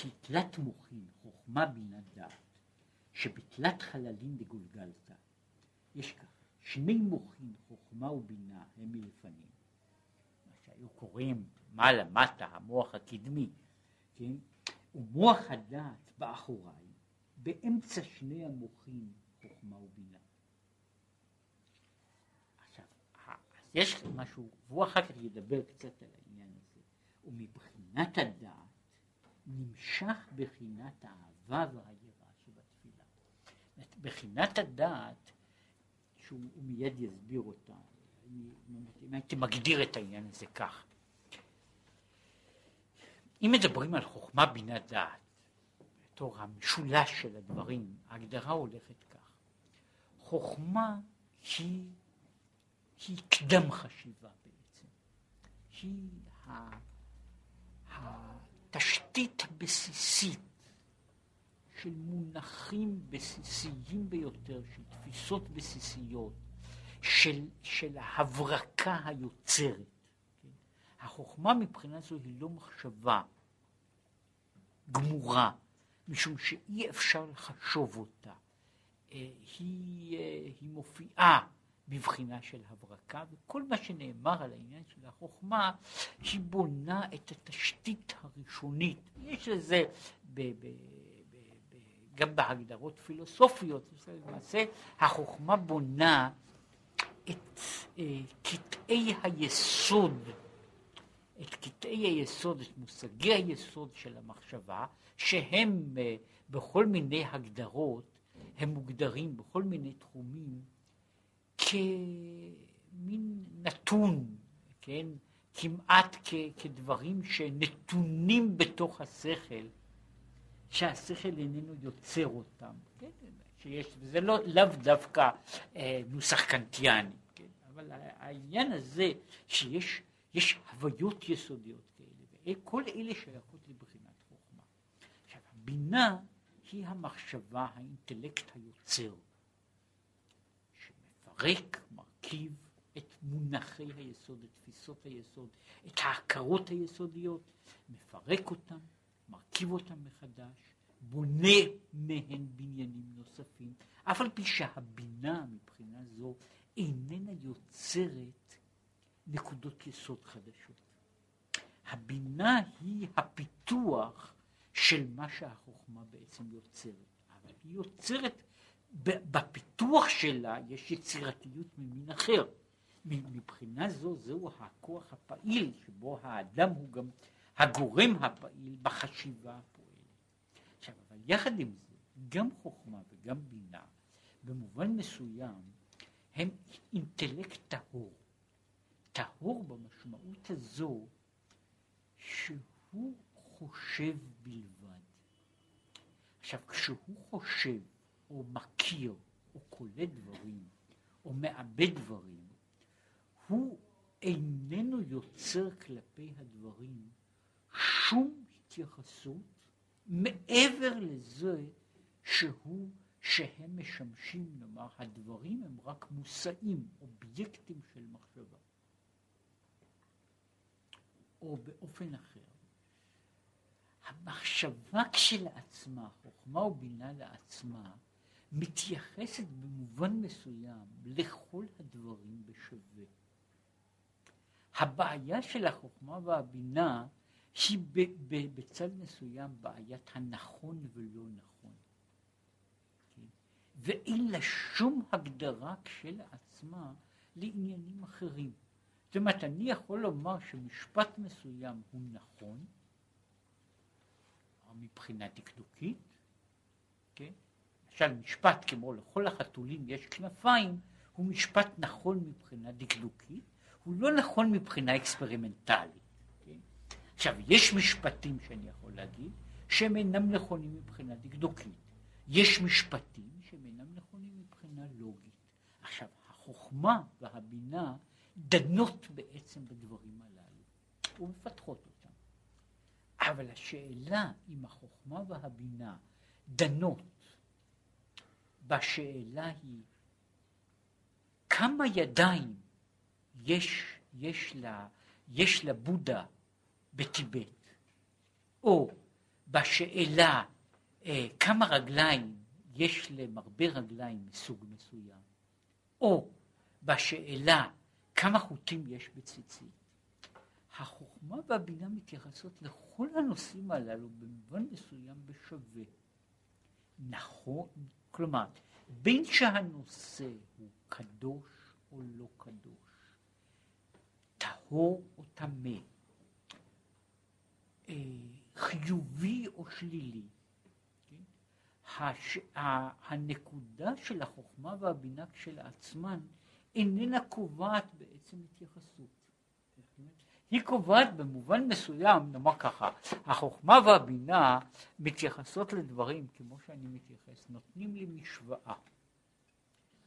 כי תלת מוחין, חוכמה בינה דעת, שבתלת חללים דגולגלתא, יש כך, שני מוחין, חוכמה ובינה, הם מלפנים. מה שהיו קוראים מעלה מטה, המוח הקדמי, כן? ומוח הדעת באחוריי, באמצע שני המוחים חוכמה ובינה. עכשיו, יש משהו, והוא אחר כך ידבר קצת על העניין הזה, ומבחינת הדעת נמשך בחינת האהבה והיראה שבתפילה. בחינת הדעת, שהוא מיד יסביר אותה, אם הייתי מגדיר את העניין הזה כך, אם מדברים על חוכמה בינה דעת, בתור המשולש של הדברים, ההגדרה הולכת כך. חוכמה היא, היא קדם חשיבה בעצם. היא התשתית הבסיסית של מונחים בסיסיים ביותר, של תפיסות בסיסיות, של, של ההברקה היוצרת. החוכמה מבחינה זו היא לא מחשבה גמורה, משום שאי אפשר לחשוב אותה. אה, היא, אה, היא מופיעה בבחינה של הברקה, וכל מה שנאמר על העניין של החוכמה, היא בונה את התשתית הראשונית. יש לזה ב, ב, ב, ב, גם בהגדרות פילוסופיות, למעשה החוכמה בונה את אה, קטעי היסוד את קטעי היסוד, את מושגי היסוד של המחשבה, שהם אה, בכל מיני הגדרות, הם מוגדרים בכל מיני תחומים כמין נתון, כן? כמעט כ, כדברים שנתונים בתוך השכל, שהשכל איננו יוצר אותם, כן? שיש, וזה לא, לאו דווקא אה, נוסח קנטיאני, כן? אבל העניין הזה שיש יש הוויות יסודיות כאלה, וכל אלה שייכות לבחינת חוכמה. עכשיו, הבינה היא המחשבה, האינטלקט היוצר, שמפרק, מרכיב את מונחי היסוד, את תפיסות היסוד, את ההכרות היסודיות, מפרק אותם, מרכיב אותם מחדש, בונה מהן בניינים נוספים, אף על פי שהבינה מבחינה זו איננה יוצרת נקודות יסוד חדשות. הבינה היא הפיתוח של מה שהחוכמה בעצם יוצרת, אבל היא יוצרת, בפיתוח שלה יש יצירתיות ממין אחר. מבחינה זו זהו הכוח הפעיל שבו האדם הוא גם הגורם הפעיל בחשיבה הפועלת. עכשיו, אבל יחד עם זה, גם חוכמה וגם בינה, במובן מסוים, הם אינטלקט טהור. טהור במשמעות הזו שהוא חושב בלבד. עכשיו, כשהוא חושב, או מכיר, או קולט דברים, או מאבד דברים, הוא איננו יוצר כלפי הדברים שום התייחסות מעבר לזה שהוא, שהם משמשים, נאמר, הדברים הם רק מושאים, אובייקטים של מחשבה. או באופן אחר, המחשבה כשלעצמה, חוכמה ובינה לעצמה, מתייחסת במובן מסוים לכל הדברים בשווה. הבעיה של החוכמה והבינה היא בצד מסוים בעיית הנכון ולא נכון. כן? ואין לה שום הגדרה כשלעצמה לעניינים אחרים. זאת אומרת, אני יכול לומר שמשפט מסוים הוא נכון, מבחינה דקדוקית, כן? למשל משפט כמו לכל החתולים יש כנפיים, הוא משפט נכון מבחינה דקדוקית, הוא לא נכון מבחינה אקספרימנטלית. כן? עכשיו, יש משפטים שאני יכול להגיד שהם אינם נכונים מבחינה דקדוקית. יש משפטים שהם אינם נכונים מבחינה לוגית. עכשיו, החוכמה והבינה דנות בעצם בדברים הללו ומפתחות אותם. אבל השאלה אם החוכמה והבינה דנות בשאלה היא כמה ידיים יש, יש, לה, יש לבודה בטיבט, או בשאלה אה, כמה רגליים יש למרבה רגליים מסוג מסוים, או בשאלה כמה חוטים יש בציצית. החוכמה והבינה מתייחסות לכל הנושאים הללו במובן מסוים בשווה. נכון, כלומר, בין שהנושא הוא קדוש או לא קדוש, טהור או טמא, אה, חיובי או שלילי, כן? הש... הנקודה של החוכמה והבינה כשלעצמן איננה קובעת בעצם התייחסות. היא קובעת במובן מסוים, נאמר ככה, החוכמה והבינה מתייחסות לדברים כמו שאני מתייחס, נותנים לי משוואה.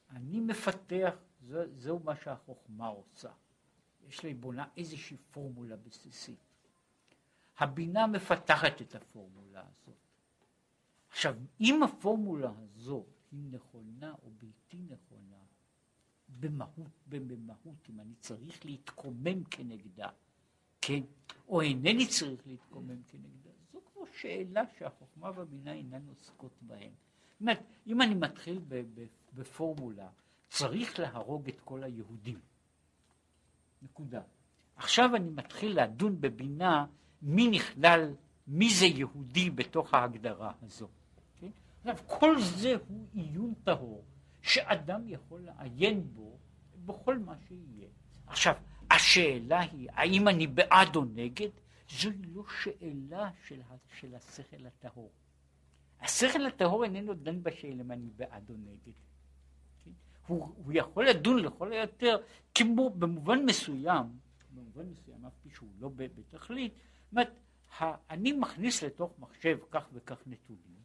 אני מפתח, זה, זהו מה שהחוכמה עושה. יש לי בונה איזושהי פורמולה בסיסית. הבינה מפתחת את הפורמולה הזאת. עכשיו, אם הפורמולה הזו היא נכונה או בלתי נכונה, במהות, במהות, אם אני צריך להתקומם כנגדה, כן, או אינני צריך להתקומם כנגדה, זו כבר שאלה שהחוכמה והבינה אינן עוסקות בהן. זאת אומרת, אם אני מתחיל בפורמולה, צריך להרוג את כל היהודים. נקודה. עכשיו אני מתחיל לדון בבינה מי נכלל, מי זה יהודי בתוך ההגדרה הזו. כן? עכשיו, כל זה הוא עיון טהור. שאדם יכול לעיין בו בכל מה שיהיה. עכשיו, השאלה היא, האם אני בעד או נגד? זוהי לא שאלה של, של השכל הטהור. השכל הטהור איננו דן בשאלה אם אני בעד או נגד. כן? הוא, הוא יכול לדון לכל היותר, כמו במובן מסוים, במובן מסוים, אף פי שהוא לא בתכלית, זאת אומרת, אני מכניס לתוך מחשב כך וכך נתונים,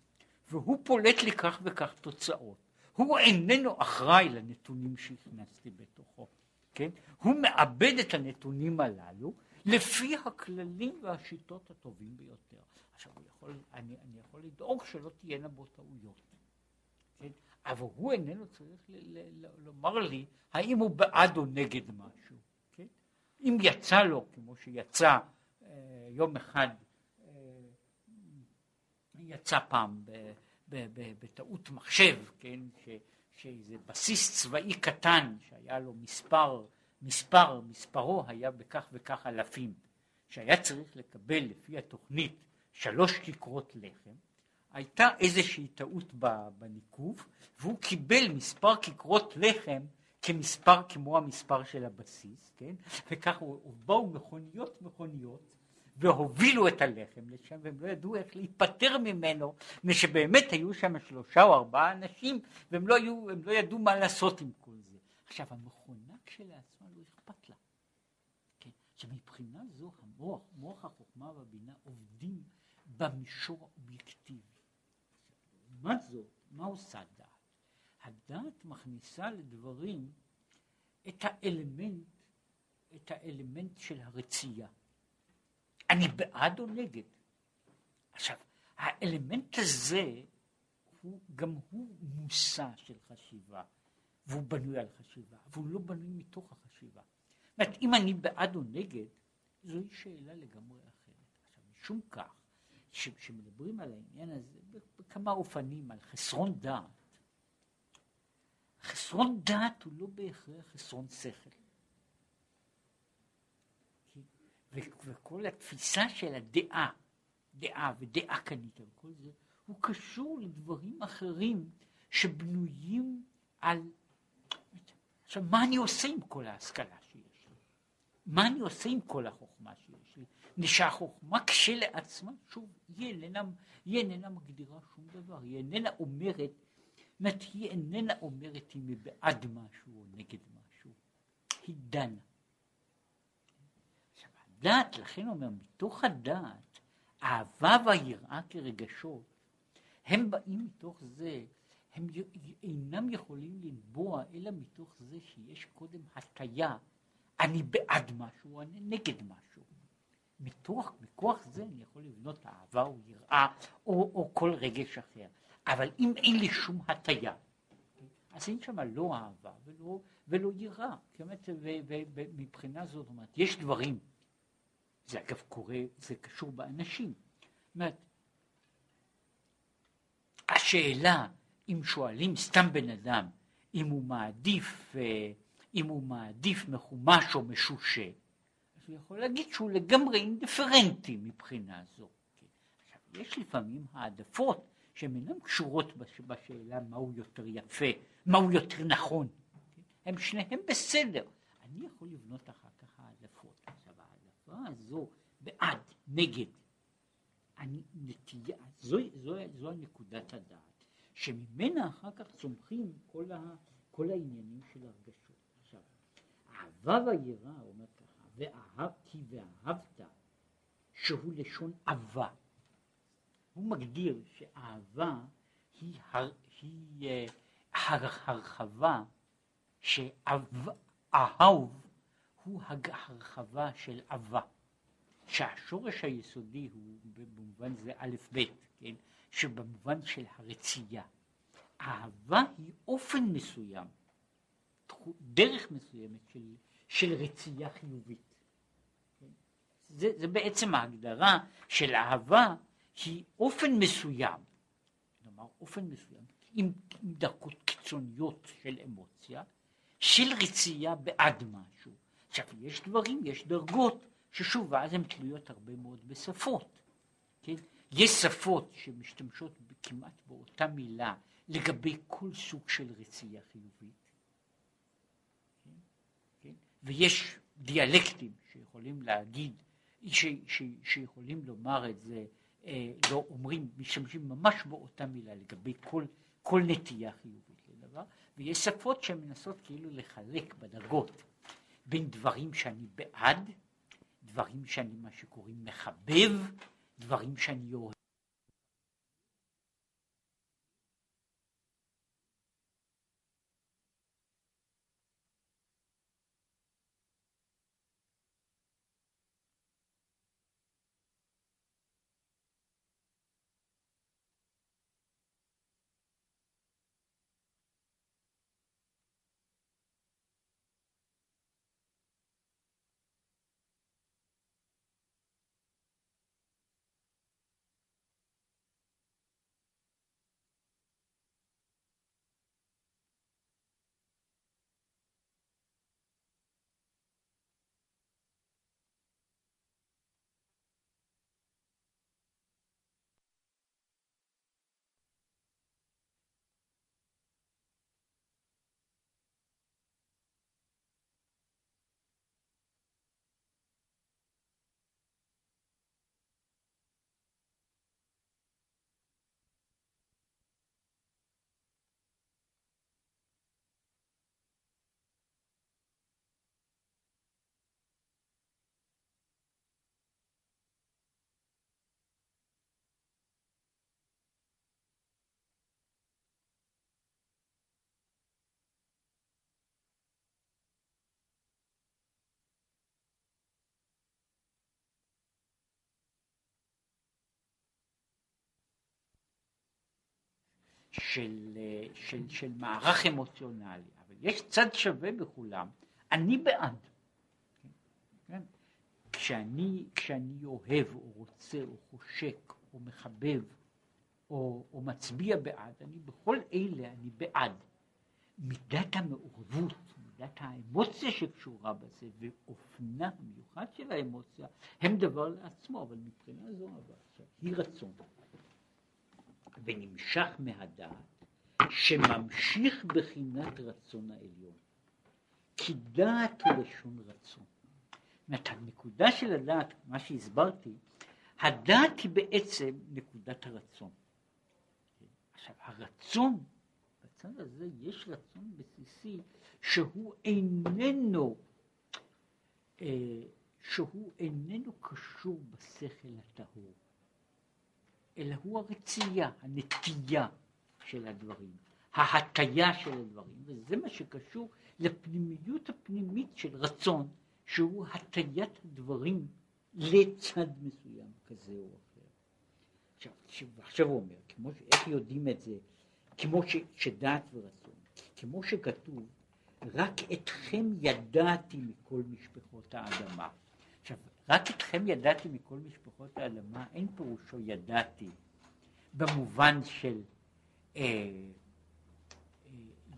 והוא פולט לי כך וכך תוצאות. הוא איננו אחראי לנתונים שהכנסתי בתוכו, כן? הוא מאבד את הנתונים הללו לפי הכללים והשיטות הטובים ביותר. עכשיו, יכול, אני, אני יכול לדאוג שלא תהיינה בו טעויות, כן? אבל הוא איננו צריך ל, ל, ל, לומר לי האם הוא בעד או נגד משהו, כן? אם יצא לו, כמו שיצא אה, יום אחד, אה, יצא פעם ב, ב, ב, בטעות מחשב, כן? ש, שאיזה בסיס צבאי קטן שהיה לו מספר מספר, מספרו היה בכך וכך אלפים, שהיה צריך לקבל לפי התוכנית שלוש כיכרות לחם, הייתה איזושהי טעות בניקוב, והוא קיבל מספר כיכרות לחם כמספר כמו המספר של הבסיס, כן? וכך באו מכוניות מכוניות והובילו את הלחם לשם והם לא ידעו איך להיפטר ממנו, מפני שבאמת היו שם שלושה או ארבעה אנשים והם לא, היו, לא ידעו מה לעשות עם כל זה. עכשיו המכונה כשלעצמה שמבחינה זו המוח, מוח החוכמה והבינה עובדים במישור האובייקטיבי. לעומת זאת, מה עושה דעת? הדעת מכניסה לדברים את האלמנט, את האלמנט של הרצייה. אני בעד או נגד? עכשיו, האלמנט הזה הוא גם הוא מושא של חשיבה, והוא בנוי על חשיבה, והוא לא בנוי מתוך החשיבה. אומרת, אם אני בעד או נגד, זוהי שאלה לגמרי אחרת. עכשיו, משום כך, כשמדברים על העניין הזה בכמה אופנים, על חסרון דעת, חסרון דעת הוא לא בהכרח חסרון שכל. וכל התפיסה של הדעה, דעה ודעה קנית וכל זה, הוא קשור לדברים אחרים שבנויים על... עכשיו, מה אני עושה עם כל ההשכלה מה אני עושה עם כל החוכמה שיש לי? מפני שהחוכמה כשלעצמה, שוב, היא איננה, היא איננה מגדירה שום דבר, היא איננה אומרת, זאת היא איננה אומרת אם היא בעד משהו או נגד משהו, היא דנה. הדעת, לכן אומר, מתוך הדעת, האהבה והיראה כרגשות, הם באים מתוך זה, הם אינם יכולים לנבוע אלא מתוך זה שיש קודם הטיה אני בעד משהו, אני נגד משהו. מתוך, מכוח זה אני יכול לבנות אהבה או יראה או, או כל רגש אחר. אבל אם אין לי שום הטיה, אז אין שם לא אהבה ולא, ולא יראה. ומבחינה זאת, אומרת, יש דברים, זה אגב קורה, זה קשור באנשים. אומרת, השאלה, אם שואלים סתם בן אדם, אם הוא מעדיף אה, אם הוא מעדיף מחומש או משושה, אז הוא יכול להגיד שהוא לגמרי אינדיפרנטי מבחינה זו. עכשיו, יש לפעמים העדפות שהן אינן קשורות בש... בשאלה מהו יותר יפה, מהו יותר נכון. הם שניהם בסדר. אני יכול לבנות אחר העדפה הזו בעד, נגד, אני נטייה, זו, זו, זו הנקודת הדעת, שממנה אחר כך צומחים כל, ה, כל העניינים של הרגשות. אהבה ויראה, אומר ככה, ואהבתי ואהבת, שהוא לשון אהבה. הוא מגדיר שאהבה היא, הר, היא אה, הר, הרחבה, שאהוב הוא הרחבה של אהבה. שהשורש היסודי הוא במובן זה א' ב', כן? שבמובן של הרצייה. אהבה היא אופן מסוים דרך מסוימת של, של רצייה חיובית. זה, זה בעצם ההגדרה של אהבה היא אופן מסוים, כלומר אופן מסוים, עם, עם דרכות קיצוניות של אמוציה, של רצייה בעד משהו. עכשיו יש דברים, יש דרגות, ששוב, ואז הן תלויות הרבה מאוד בשפות. כן? יש שפות שמשתמשות כמעט באותה מילה לגבי כל סוג של רצייה חיובית, ויש דיאלקטים שיכולים להגיד, ש, ש, שיכולים לומר את זה, אה, לא אומרים, משתמשים ממש באותה מילה לגבי כל, כל נטייה חיובית לדבר, ויש שפות שמנסות כאילו לחלק בדרגות בין דברים שאני בעד, דברים שאני מה שקוראים מחבב, דברים שאני אוהב. של, של, של מערך אמוציונלי, אבל יש צד שווה בכולם, אני בעד. כן? כשאני, כשאני אוהב או רוצה או חושק או מחבב או, או מצביע בעד, אני בכל אלה אני בעד. מידת המעורבות, מידת האמוציה שקשורה בזה ואופנה המיוחד של האמוציה הם דבר לעצמו, אבל מבחינה זו אבל היא רצון. ונמשך מהדעת, שממשיך בחינת רצון העליון. כי דעת הוא לשון רצון. זאת הנקודה של הדעת, מה שהסברתי, הדעת היא בעצם נקודת הרצון. עכשיו, הרצון, בצד הזה יש רצון בסיסי שהוא איננו, אה, שהוא איננו קשור בשכל הטהור. אלא הוא הרצייה, הנטייה של הדברים, ההטיה של הדברים, וזה מה שקשור לפנימיות הפנימית של רצון, שהוא הטיית הדברים לצד מסוים כזה או אחר. עכשיו, עכשיו הוא אומר, כמו, איך יודעים את זה, כמו ש, שדעת ורצון, כמו שכתוב, רק אתכם ידעתי מכל משפחות האדמה. עכשיו, רק אתכם ידעתי מכל משפחות האדמה, אין פירושו ידעתי במובן של אה, אה,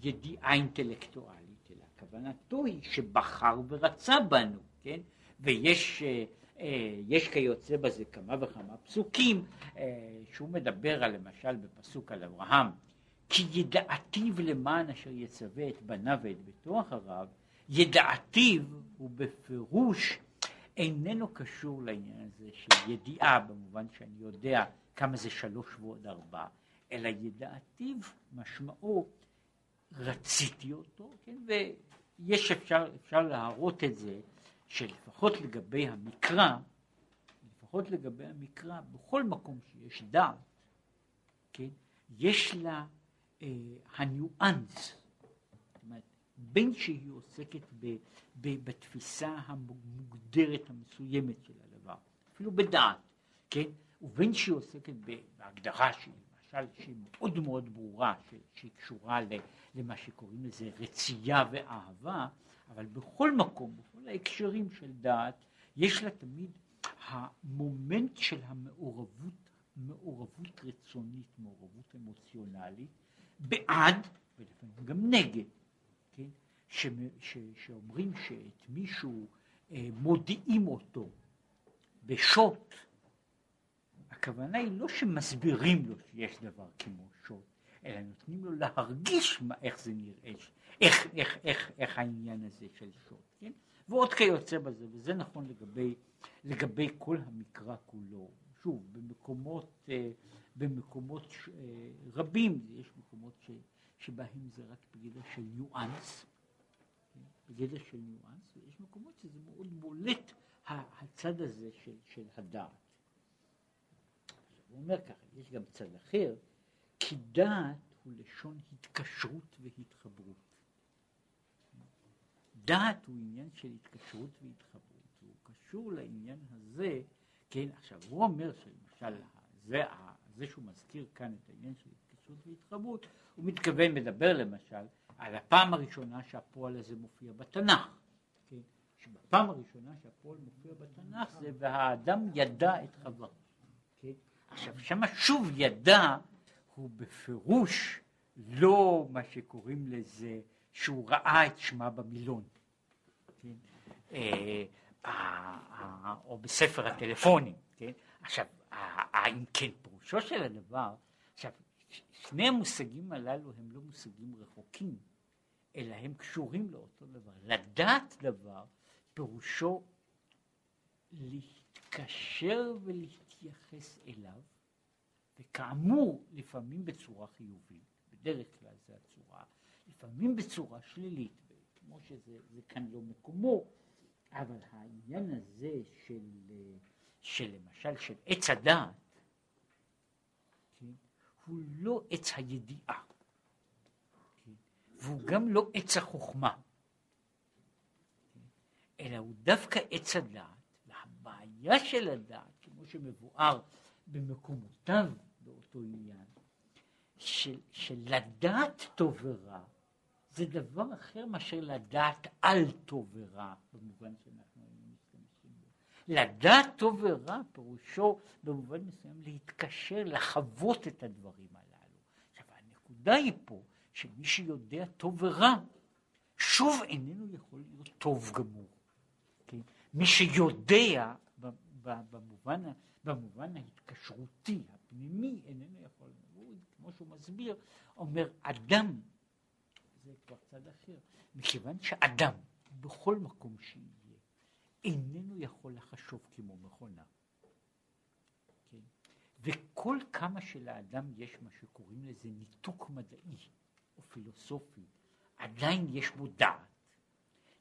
ידיעה אינטלקטואלית, אלא כוונתו היא שבחר ורצה בנו, כן? ויש אה, אה, יש כיוצא בזה כמה וכמה פסוקים אה, שהוא מדבר על למשל בפסוק על אברהם כי ידעתיו למען אשר יצווה את בניו ואת ביתו אחריו ידעתיו הוא בפירוש איננו קשור לעניין הזה של ידיעה במובן שאני יודע כמה זה שלוש ועוד ארבע, אלא ידעתיו משמעו רציתי אותו, כן, ויש אפשר, אפשר להראות את זה שלפחות לגבי המקרא, לפחות לגבי המקרא, בכל מקום שיש דעת, כן, יש לה אה, הניואנס בין שהיא עוסקת ב, ב, בתפיסה המוגדרת המסוימת של הדבר, אפילו בדעת, כן? ובין שהיא עוסקת בהגדרה שהיא למשל שהיא מאוד מאוד ברורה, שהיא קשורה למה שקוראים לזה רצייה ואהבה, אבל בכל מקום, בכל ההקשרים של דעת, יש לה תמיד המומנט של המעורבות, מעורבות רצונית, מעורבות אמוציונלית, בעד ולפעמים גם נגד. כן? ש, ש, שאומרים שאת מישהו אה, מודיעים אותו בשוט, הכוונה היא לא שמסבירים לו שיש דבר כמו שוט, אלא נותנים לו להרגיש מה, איך זה נראה, איך, איך, איך, איך העניין הזה של שוט, כן? ועוד כיוצא בזה, וזה נכון לגבי, לגבי כל המקרא כולו. שוב, במקומות, אה, במקומות אה, רבים, יש מקומות ש, שבהם זה רק בגדר של ניואנס? בגדר של ניואנס, ויש מקומות שזה מאוד בולט הצד הזה של, של הדעת. הוא אומר ככה, יש גם צד אחר, כי דעת הוא לשון התקשרות והתחברות. דעת הוא עניין של התקשרות והתחברות, והוא קשור לעניין הזה, כן, עכשיו הוא אומר שלמשל זה, זה שהוא מזכיר כאן את העניין של התקשרות והתחברות, הוא מתכוון, מדבר למשל, על הפעם הראשונה שהפועל הזה מופיע בתנ"ך, כן, שבפעם הראשונה שהפועל מופיע בתנ"ך זה והאדם ידע את חברו, כן, עכשיו שמה שוב ידע הוא בפירוש לא מה שקוראים לזה שהוא ראה את שמה במילון, כן? אה, או בספר הטלפונים, כן? עכשיו, אם כן פירושו של הדבר, עכשיו, שני המושגים הללו הם לא מושגים רחוקים, אלא הם קשורים לאותו דבר. לדעת דבר, פירושו להתקשר ולהתייחס אליו, וכאמור, לפעמים בצורה חיובית, בדרך כלל זה הצורה, לפעמים בצורה שלילית, כמו שזה כאן לא מקומו, אבל העניין הזה של, של למשל, של עץ הדעת, הוא לא עץ הידיעה, כן, והוא גם לא עץ החוכמה, כן, אלא הוא דווקא עץ הדעת, והבעיה של הדעת, כמו שמבואר במקומותיו באותו עניין, של, של לדעת טוב ורע, זה דבר אחר מאשר לדעת על טוב ורע, במובן בו. לדעת טוב ורע פירושו במובן מסוים להתקשר, לחוות את הדברים הללו. עכשיו הנקודה היא פה, שמי שיודע טוב ורע, שוב איננו יכול להיות טוב גמור. כן? מי שיודע במובן, במובן ההתקשרותי, הפנימי, איננו יכול, כמו שהוא מסביר, אומר אדם זה כבר צד אחר. מכיוון שאדם, בכל מקום שיהיה, איננו יכול לחשוב כמו מכונה. כן? וכל כמה שלאדם יש מה שקוראים לזה ניתוק מדעי או פילוסופי, עדיין יש בו דעת.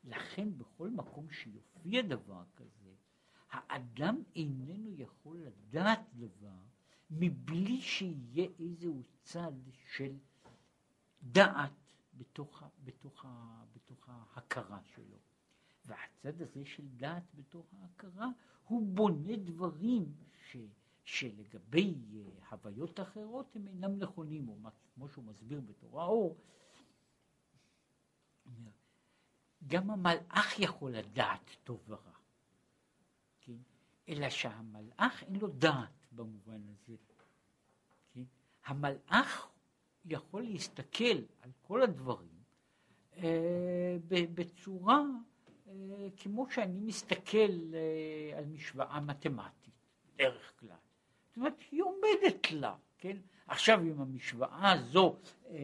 לכן בכל מקום שיופיע דבר כזה, האדם איננו יכול לדעת דבר מבלי שיהיה איזהו צד של דעת בתוך, בתוך, בתוך ההכרה שלו. והצד הזה של דעת בתוך ההכרה, הוא בונה דברים ש, שלגבי אה, הוויות אחרות הם אינם נכונים, או כמו שהוא מסביר בתורה האור, גם המלאך יכול לדעת טוב ורע, כן? אלא שהמלאך אין לו דעת במובן הזה. כן? המלאך יכול להסתכל על כל הדברים אה, בצורה כמו שאני מסתכל אה, על משוואה מתמטית, בדרך כלל. זאת אומרת, היא עומדת לה, כן? עכשיו עם המשוואה הזו, אה,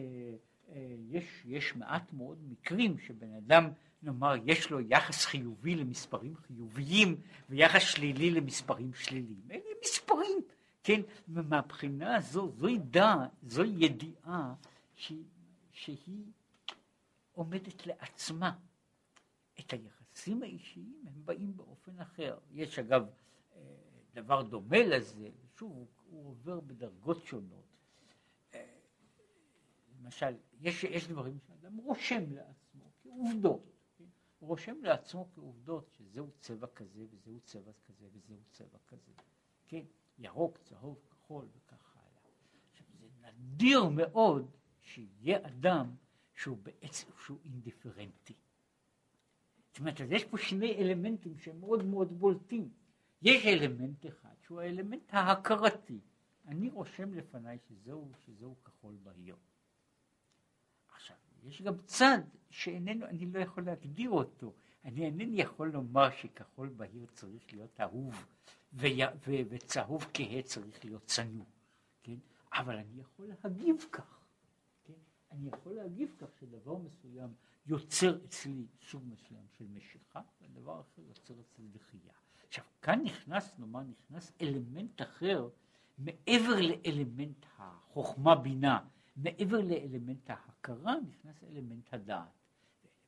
אה, יש, יש מעט מאוד מקרים שבן אדם, נאמר, יש לו יחס חיובי למספרים חיוביים ויחס שלילי למספרים שליליים. אלה מספרים. כן, ומהבחינה הזו, זוהי דעת, זוהי ידיעה שהיא, שהיא עומדת לעצמה. את היחסים האישיים הם באים באופן אחר. יש אגב אה, דבר דומה לזה, שוב, הוא, הוא עובר בדרגות שונות. אה, למשל, יש, יש דברים שאדם רושם לעצמו כעובדות. כן? הוא רושם לעצמו כעובדות שזהו צבע כזה וזהו צבע כזה וזהו צבע כזה. כן? ירוק, צהוב, כחול וכך הלאה. עכשיו זה נדיר מאוד שיהיה אדם שהוא בעצם, שהוא אינדיפרנטי. זאת אומרת, אז יש פה שני אלמנטים שהם מאוד מאוד בולטים. יש אלמנט אחד שהוא האלמנט ההכרתי. אני רושם לפניי שזהו, שזהו כחול בהיר. עכשיו, יש גם צד שאיננו, אני לא יכול להגדיר אותו. אני אינני יכול לומר שכחול בהיר צריך להיות אהוב וצהוב כהה צריך להיות צנוע, כן? אבל אני יכול להגיב כך? אני יכול להגיב כך שדבר מסוים יוצר אצלי סוג מסוים של משיכה, והדבר כאן נכנס, נאמר, נכנס אלמנט אחר מעבר לאלמנט החוכמה בינה, מעבר לאלמנט ההכרה, נכנס אלמנט הדעת.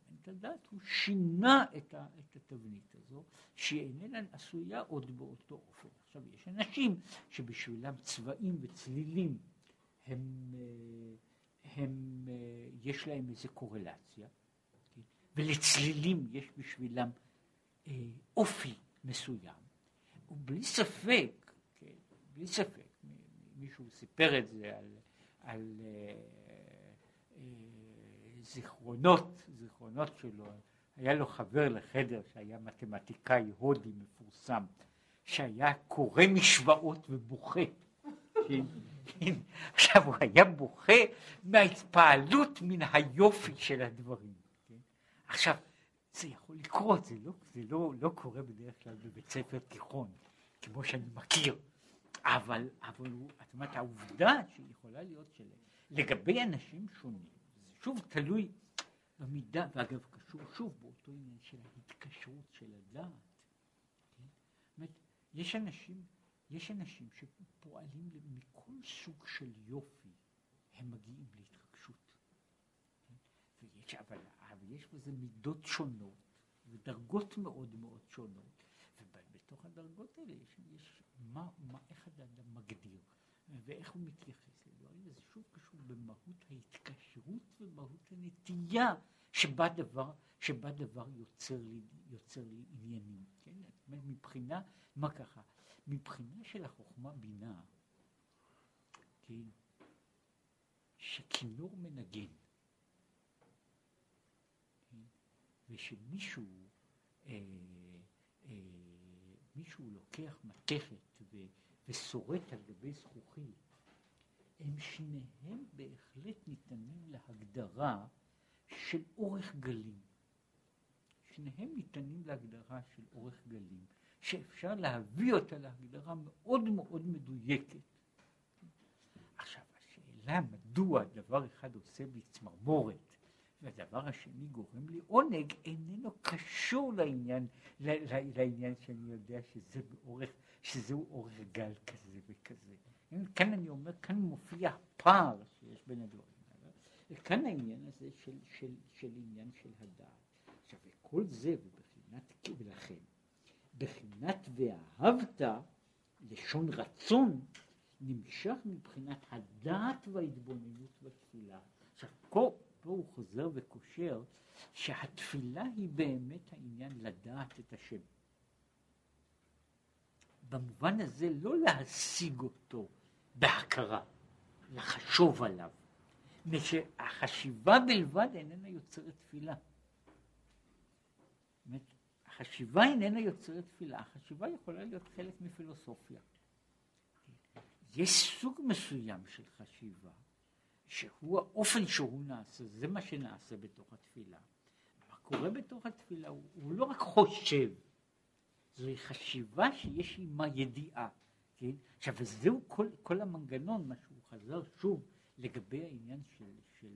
אלמנט הדעת הוא שינה את, ה, את התבנית הזו, שהיא איננה עשויה עוד באותו אופן. עכשיו, יש אנשים שבשבילם צבעים וצלילים הם, אה, הם, אה, יש להם איזו קורלציה, כן? ולצלילים יש בשבילם אה, אופי מסוים, ובלי ספק, כן, בלי ספק, מישהו סיפר את זה על, על אה, אה, זיכרונות, זיכרונות שלו, היה לו חבר לחדר שהיה מתמטיקאי הודי מפורסם, שהיה קורא משוואות ובוכה. כן. עכשיו הוא היה בוכה מההתפעלות מן היופי של הדברים. כן? עכשיו, זה יכול לקרות, זה, לא, זה לא, לא קורה בדרך כלל בבית ספר תיכון, כמו שאני מכיר, אבל, אבל הוא, את אומרת, העובדה שיכולה להיות של... לגבי אנשים שונים, זה שוב תלוי במידה, ואגב קשור שוב באותו עניין של ההתקשרות של הדעת. כן? אומרת, יש אנשים, יש אנשים שפועלים מכל סוג של יופי, הם מגיעים להתרגשות. ויש, אבל יש בזה מידות שונות ודרגות מאוד מאוד שונות, ובתוך הדרגות האלה יש, יש מה, מה, איך האדם מגדיר ואיך הוא מתייחס לדברים, וזה שוב קשור במהות ההתקשרות ומהות הנטייה שבה דבר, שבה דבר יוצר לי, יוצר לי עניינים, כן? מבחינה, מה ככה? מבחינה של החוכמה בינה, כן? שכינור מנגן ושמישהו אה, אה, מישהו לוקח מתכת ושורט על גבי זכוכית, הם שניהם בהחלט ניתנים להגדרה של אורך גלים. שניהם ניתנים להגדרה של אורך גלים, שאפשר להביא אותה להגדרה מאוד מאוד מדויקת. עכשיו, השאלה מדוע דבר אחד עושה בי צמרמורת והדבר השני גורם לי עונג, איננו קשור לעניין, לעניין שאני יודע שזה באורך, שזהו אורך גל כזה וכזה. כאן אני אומר, כאן מופיע פער שיש בין הדברים. וכאן העניין הזה של, של, של עניין של הדעת. עכשיו, וכל זה, ובחינת, ולכן, בחינת ואהבת, לשון רצון, נמשך מבחינת הדעת וההתבוננות בתפילה. עכשיו, פה פה הוא חוזר וקושר שהתפילה היא באמת העניין לדעת את השם. במובן הזה לא להשיג אותו בהכרה, לחשוב עליו. מפני שהחשיבה בלבד איננה יוצרת תפילה. החשיבה איננה יוצרת תפילה, החשיבה יכולה להיות חלק מפילוסופיה. יש סוג מסוים של חשיבה שהוא האופן שהוא נעשה, זה מה שנעשה בתוך התפילה. מה קורה בתוך התפילה, הוא, הוא לא רק חושב, זוהי חשיבה שיש עימה ידיעה, כן? עכשיו, וזהו כל, כל המנגנון, מה שהוא חזר שוב לגבי העניין של, של,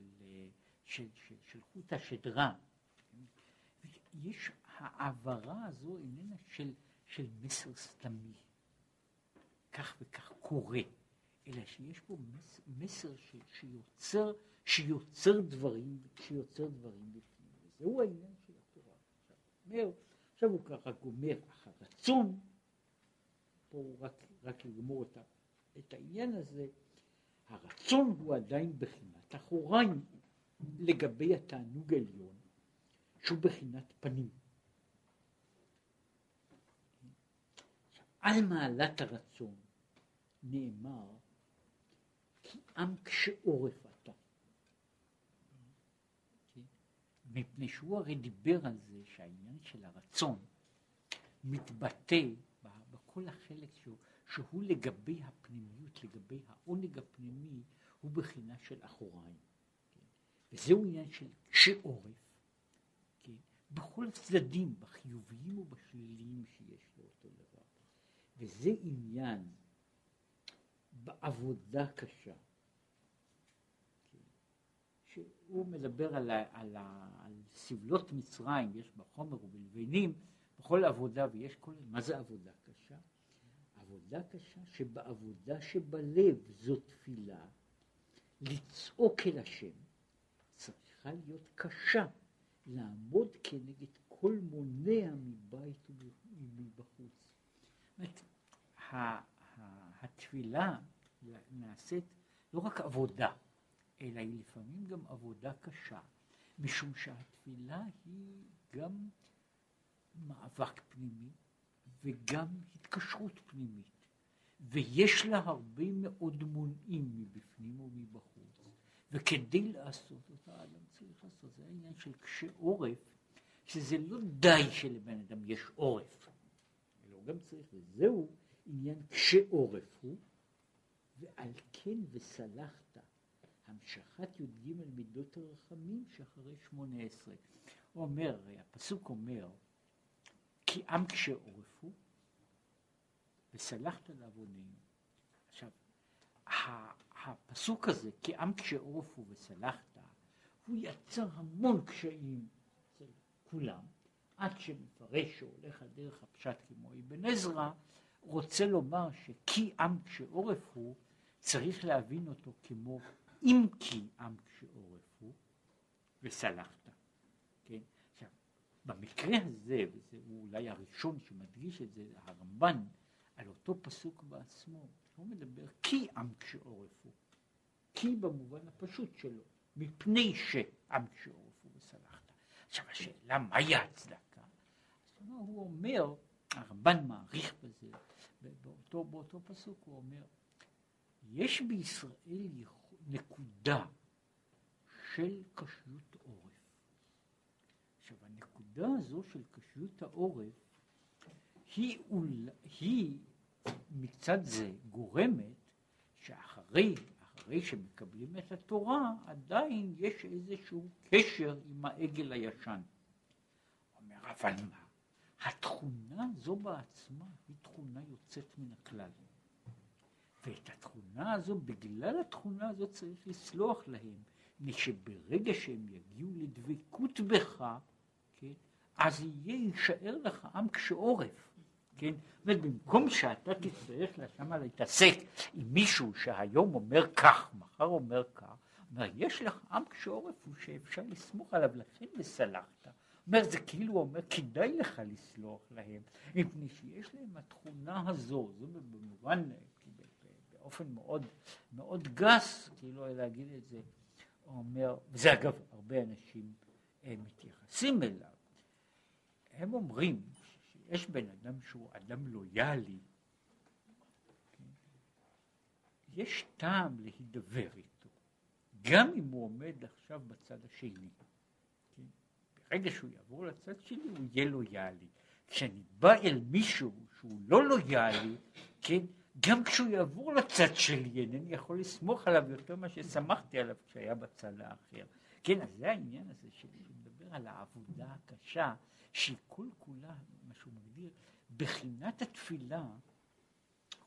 של, של, של חוט השדרה. יש, העברה הזו איננה של, של מסר סתמי, כך וכך קורה. אלא שיש פה מסר, מסר ש, שיוצר, שיוצר דברים, שיוצר דברים בפנים. וזהו העניין של התורה. עכשיו, אומר, עכשיו הוא ככה גומר, אך הרצון, פה הוא רק, רק לגמור את, את העניין הזה, הרצון הוא עדיין בחינת אחוריים לגבי התענוג העליון, שהוא בחינת פנים. על מעלת הרצון נאמר עם קשה עורף אתה. מפני שהוא הרי דיבר על זה שהעניין של הרצון מתבטא בכל החלק שהוא, שהוא לגבי הפנימיות, לגבי העונג הפנימי, הוא בחינה של אחוריים. כן? וזהו עניין של קשה עורף, כן? בכל הצדדים, בחיוביים ובשליליים שיש לאותו דבר. וזה עניין בעבודה קשה. שהוא מדבר על, על, על סבלות מצרים, יש בחומר ובלבנים, בכל עבודה, ויש כל... מה זה עבודה קשה? עבודה קשה שבעבודה שבלב זו תפילה, לצעוק אל השם, צריכה להיות קשה, לעמוד כנגד כל מונע מבית ומבחוץ. התפילה נעשית לא רק עבודה, אלא היא לפעמים גם עבודה קשה, משום שהתפילה היא גם מאבק פנימי וגם התקשרות פנימית, ויש לה הרבה מאוד מונעים מבפנים ומבחוץ, וכדי לעשות אותה האדם צריך לעשות, זה העניין של קשה עורף, שזה לא די שלבן אדם יש עורף, אלא הוא גם צריך, וזהו עניין קשה עורף הוא, ועל כן וסלחת, המשכת י"ג מידות הרחמים שאחרי שמונה עשרה. הוא אומר, הפסוק אומר, כי עם קשה עורף הוא, וסלחת לעוונים. עכשיו, הפסוק הזה, כי עם קשה עורף הוא וסלחת, הוא יצר המון קשיים אצל כולם, עד שמפרש שהולך על דרך הפשט כמו אבן עזרא, רוצה לומר שכי עם קשה עורף הוא, צריך להבין אותו כמו אם כי עם קשה עורף הוא, וסלחת. כן? עכשיו, במקרה הזה, וזה אולי הראשון שמדגיש את זה, הרמב"ן, על אותו פסוק בעצמו, הוא מדבר כי עם קשה עורף הוא. כי במובן הפשוט שלו, מפני שעם קשה עורף הוא וסלחת. עכשיו השאלה, מהי ההצדקה? אז הוא אומר, הרמב"ן מעריך בזה, באותו, באותו פסוק הוא אומר, יש בישראל נקודה של קשיות עורף. עכשיו הנקודה הזו של קשיות העורף היא, היא מצד זה גורמת שאחרי אחרי שמקבלים את התורה עדיין יש איזשהו קשר עם העגל הישן. אומר אבל מה? התכונה זו בעצמה היא תכונה יוצאת מן הכלל. ואת התכונה הזו, בגלל התכונה הזו צריך לסלוח להם, מפני שברגע שהם יגיעו לדבקות בך, כן, אז יהיה, יישאר לך עם קשה עורף. כן? ובמקום שאתה תצטרך לשם להתעסק עם מישהו שהיום אומר כך, מחר אומר כך, אומר, יש לך עם קשה עורף הוא שאפשר לסמוך עליו, לכן וסלחת. אומר, זה כאילו אומר, כדאי לך לסלוח להם, מפני שיש להם התכונה הזו, זה במובן, באופן מאוד, מאוד גס, כאילו להגיד את זה, הוא אומר, וזה אגב, הרבה אנשים אה, מתייחסים אליו, הם אומרים שיש בן אדם שהוא אדם לויאלי, כן? יש טעם להידבר איתו, גם אם הוא עומד עכשיו בצד השני. כן? ברגע שהוא יעבור לצד שלי הוא יהיה לויאלי. כשאני בא אל מישהו שהוא לא לויאלי, כן, גם כשהוא יעבור לצד שלי, אינני יכול לסמוך עליו יותר ממה שסמכתי עליו כשהיה בצד האחר. כן, אז זה העניין הזה שמדבר על העבודה הקשה, שהיא כל כולה, מה שהוא מגדיר, בחינת התפילה,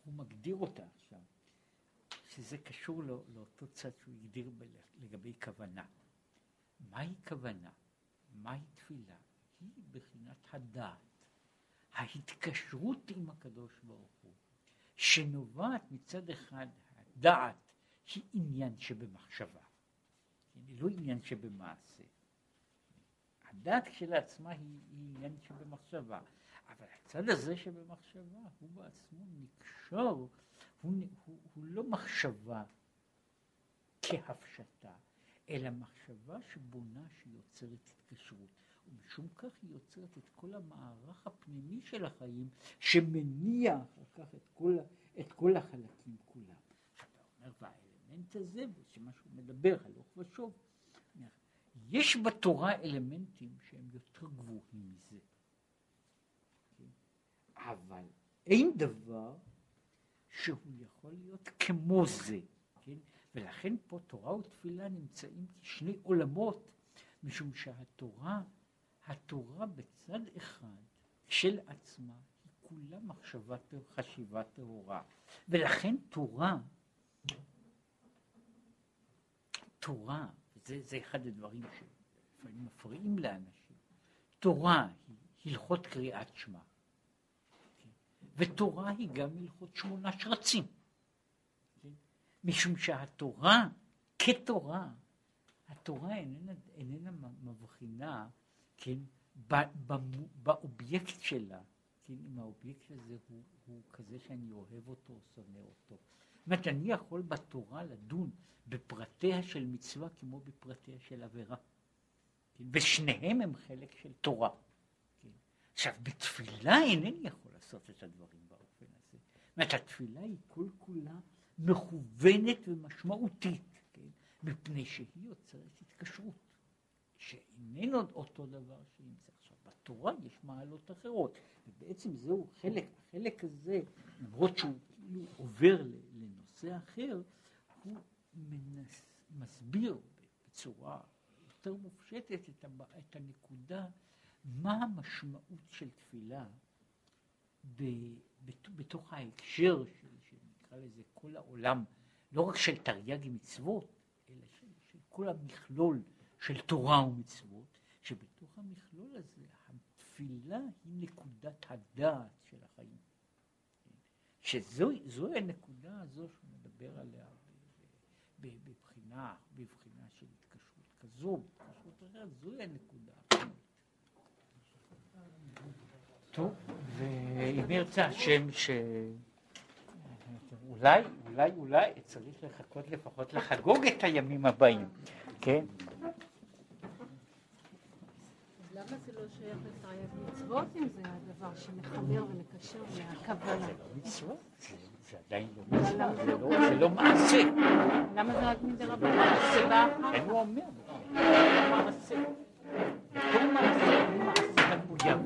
הוא מגדיר אותה עכשיו, שזה קשור לא, לאותו צד שהוא הגדיר לגבי כוונה. מהי כוונה? מהי תפילה? היא בחינת הדעת, ההתקשרות עם הקדוש ברוך. שנובעת מצד אחד, הדעת היא עניין שבמחשבה, היא לא עניין שבמעשה. הדעת כשלעצמה היא, היא עניין שבמחשבה, אבל הצד הזה שבמחשבה הוא בעצמו נקשר, הוא, הוא, הוא לא מחשבה כהפשטה, אלא מחשבה שבונה שיוצרת התקשרות. ומשום כך היא יוצרת את כל המערך הפנימי של החיים שמניע אחר כך את כל, את כל החלקים כולם. אתה אומר, והאלמנט הזה, שמה שהוא מדבר הלוך ושוב, יש בתורה אלמנטים שהם יותר גבוהים מזה. כן? אבל אין דבר שהוא יכול להיות כמו זה, כן? ולכן פה תורה ותפילה נמצאים כשני עולמות, משום שהתורה התורה בצד אחד של עצמה היא כולה מחשבה, חשיבה טהורה, ולכן תורה, תורה, וזה זה אחד הדברים שלפעמים מפריעים לאנשים, תורה היא, הלכות קריאת שמע. ותורה היא גם הלכות שמונה שרצים. משום שהתורה כתורה, התורה איננה, איננה מבחינה, כן, באובייקט שלה, כן, אם האובייקט הזה הוא, הוא כזה שאני אוהב אותו או שונא אותו. זאת אומרת, אני יכול בתורה לדון בפרטיה של מצווה כמו בפרטיה של עבירה. כן? ושניהם הם חלק של תורה. כן? עכשיו, בתפילה אינני יכול לעשות את הדברים באופן הזה. זאת אומרת, התפילה היא כל כולה מכוונת ומשמעותית, כן? מפני שהיא יוצרת התקשרות, שאיננו אותו דבר שנמצא עכשיו. בתורה יש מעלות אחרות, ובעצם זהו חלק, החלק הזה, למרות שהוא כאילו עובר לנושא אחר, הוא מנס, מסביר בצורה יותר מופשטת את, את הנקודה, מה המשמעות של תפילה ב, בתוך ההקשר של, שנקרא לזה כל העולם, לא רק של תרי"ג מצוות, אלא של, של כל המכלול של תורה ומצוות, שבתוך המכלול הזה התפילה היא נקודת הדעת של החיים. שזוהי הנקודה הזו שהוא מדבר עליה בבחינה, בבחינה של התקשרות כזו, התקשרות אחרת, זוהי הנקודה. טוב, ואם ירצה השם ש... אולי, אולי, אולי צריך לחכות לפחות לחגוג את הימים הבאים, כן? למה זה לא שייך לתרי"ג מצוות אם זה הדבר שמחבר ומקשר מהכוונה? זה עדיין לא מצווה, לא- זה לא מעשה. למה זה רק מדרבנן? סיבה אחת? אני אומר, מעשה. כל מעשה הוא מעשה הגויה.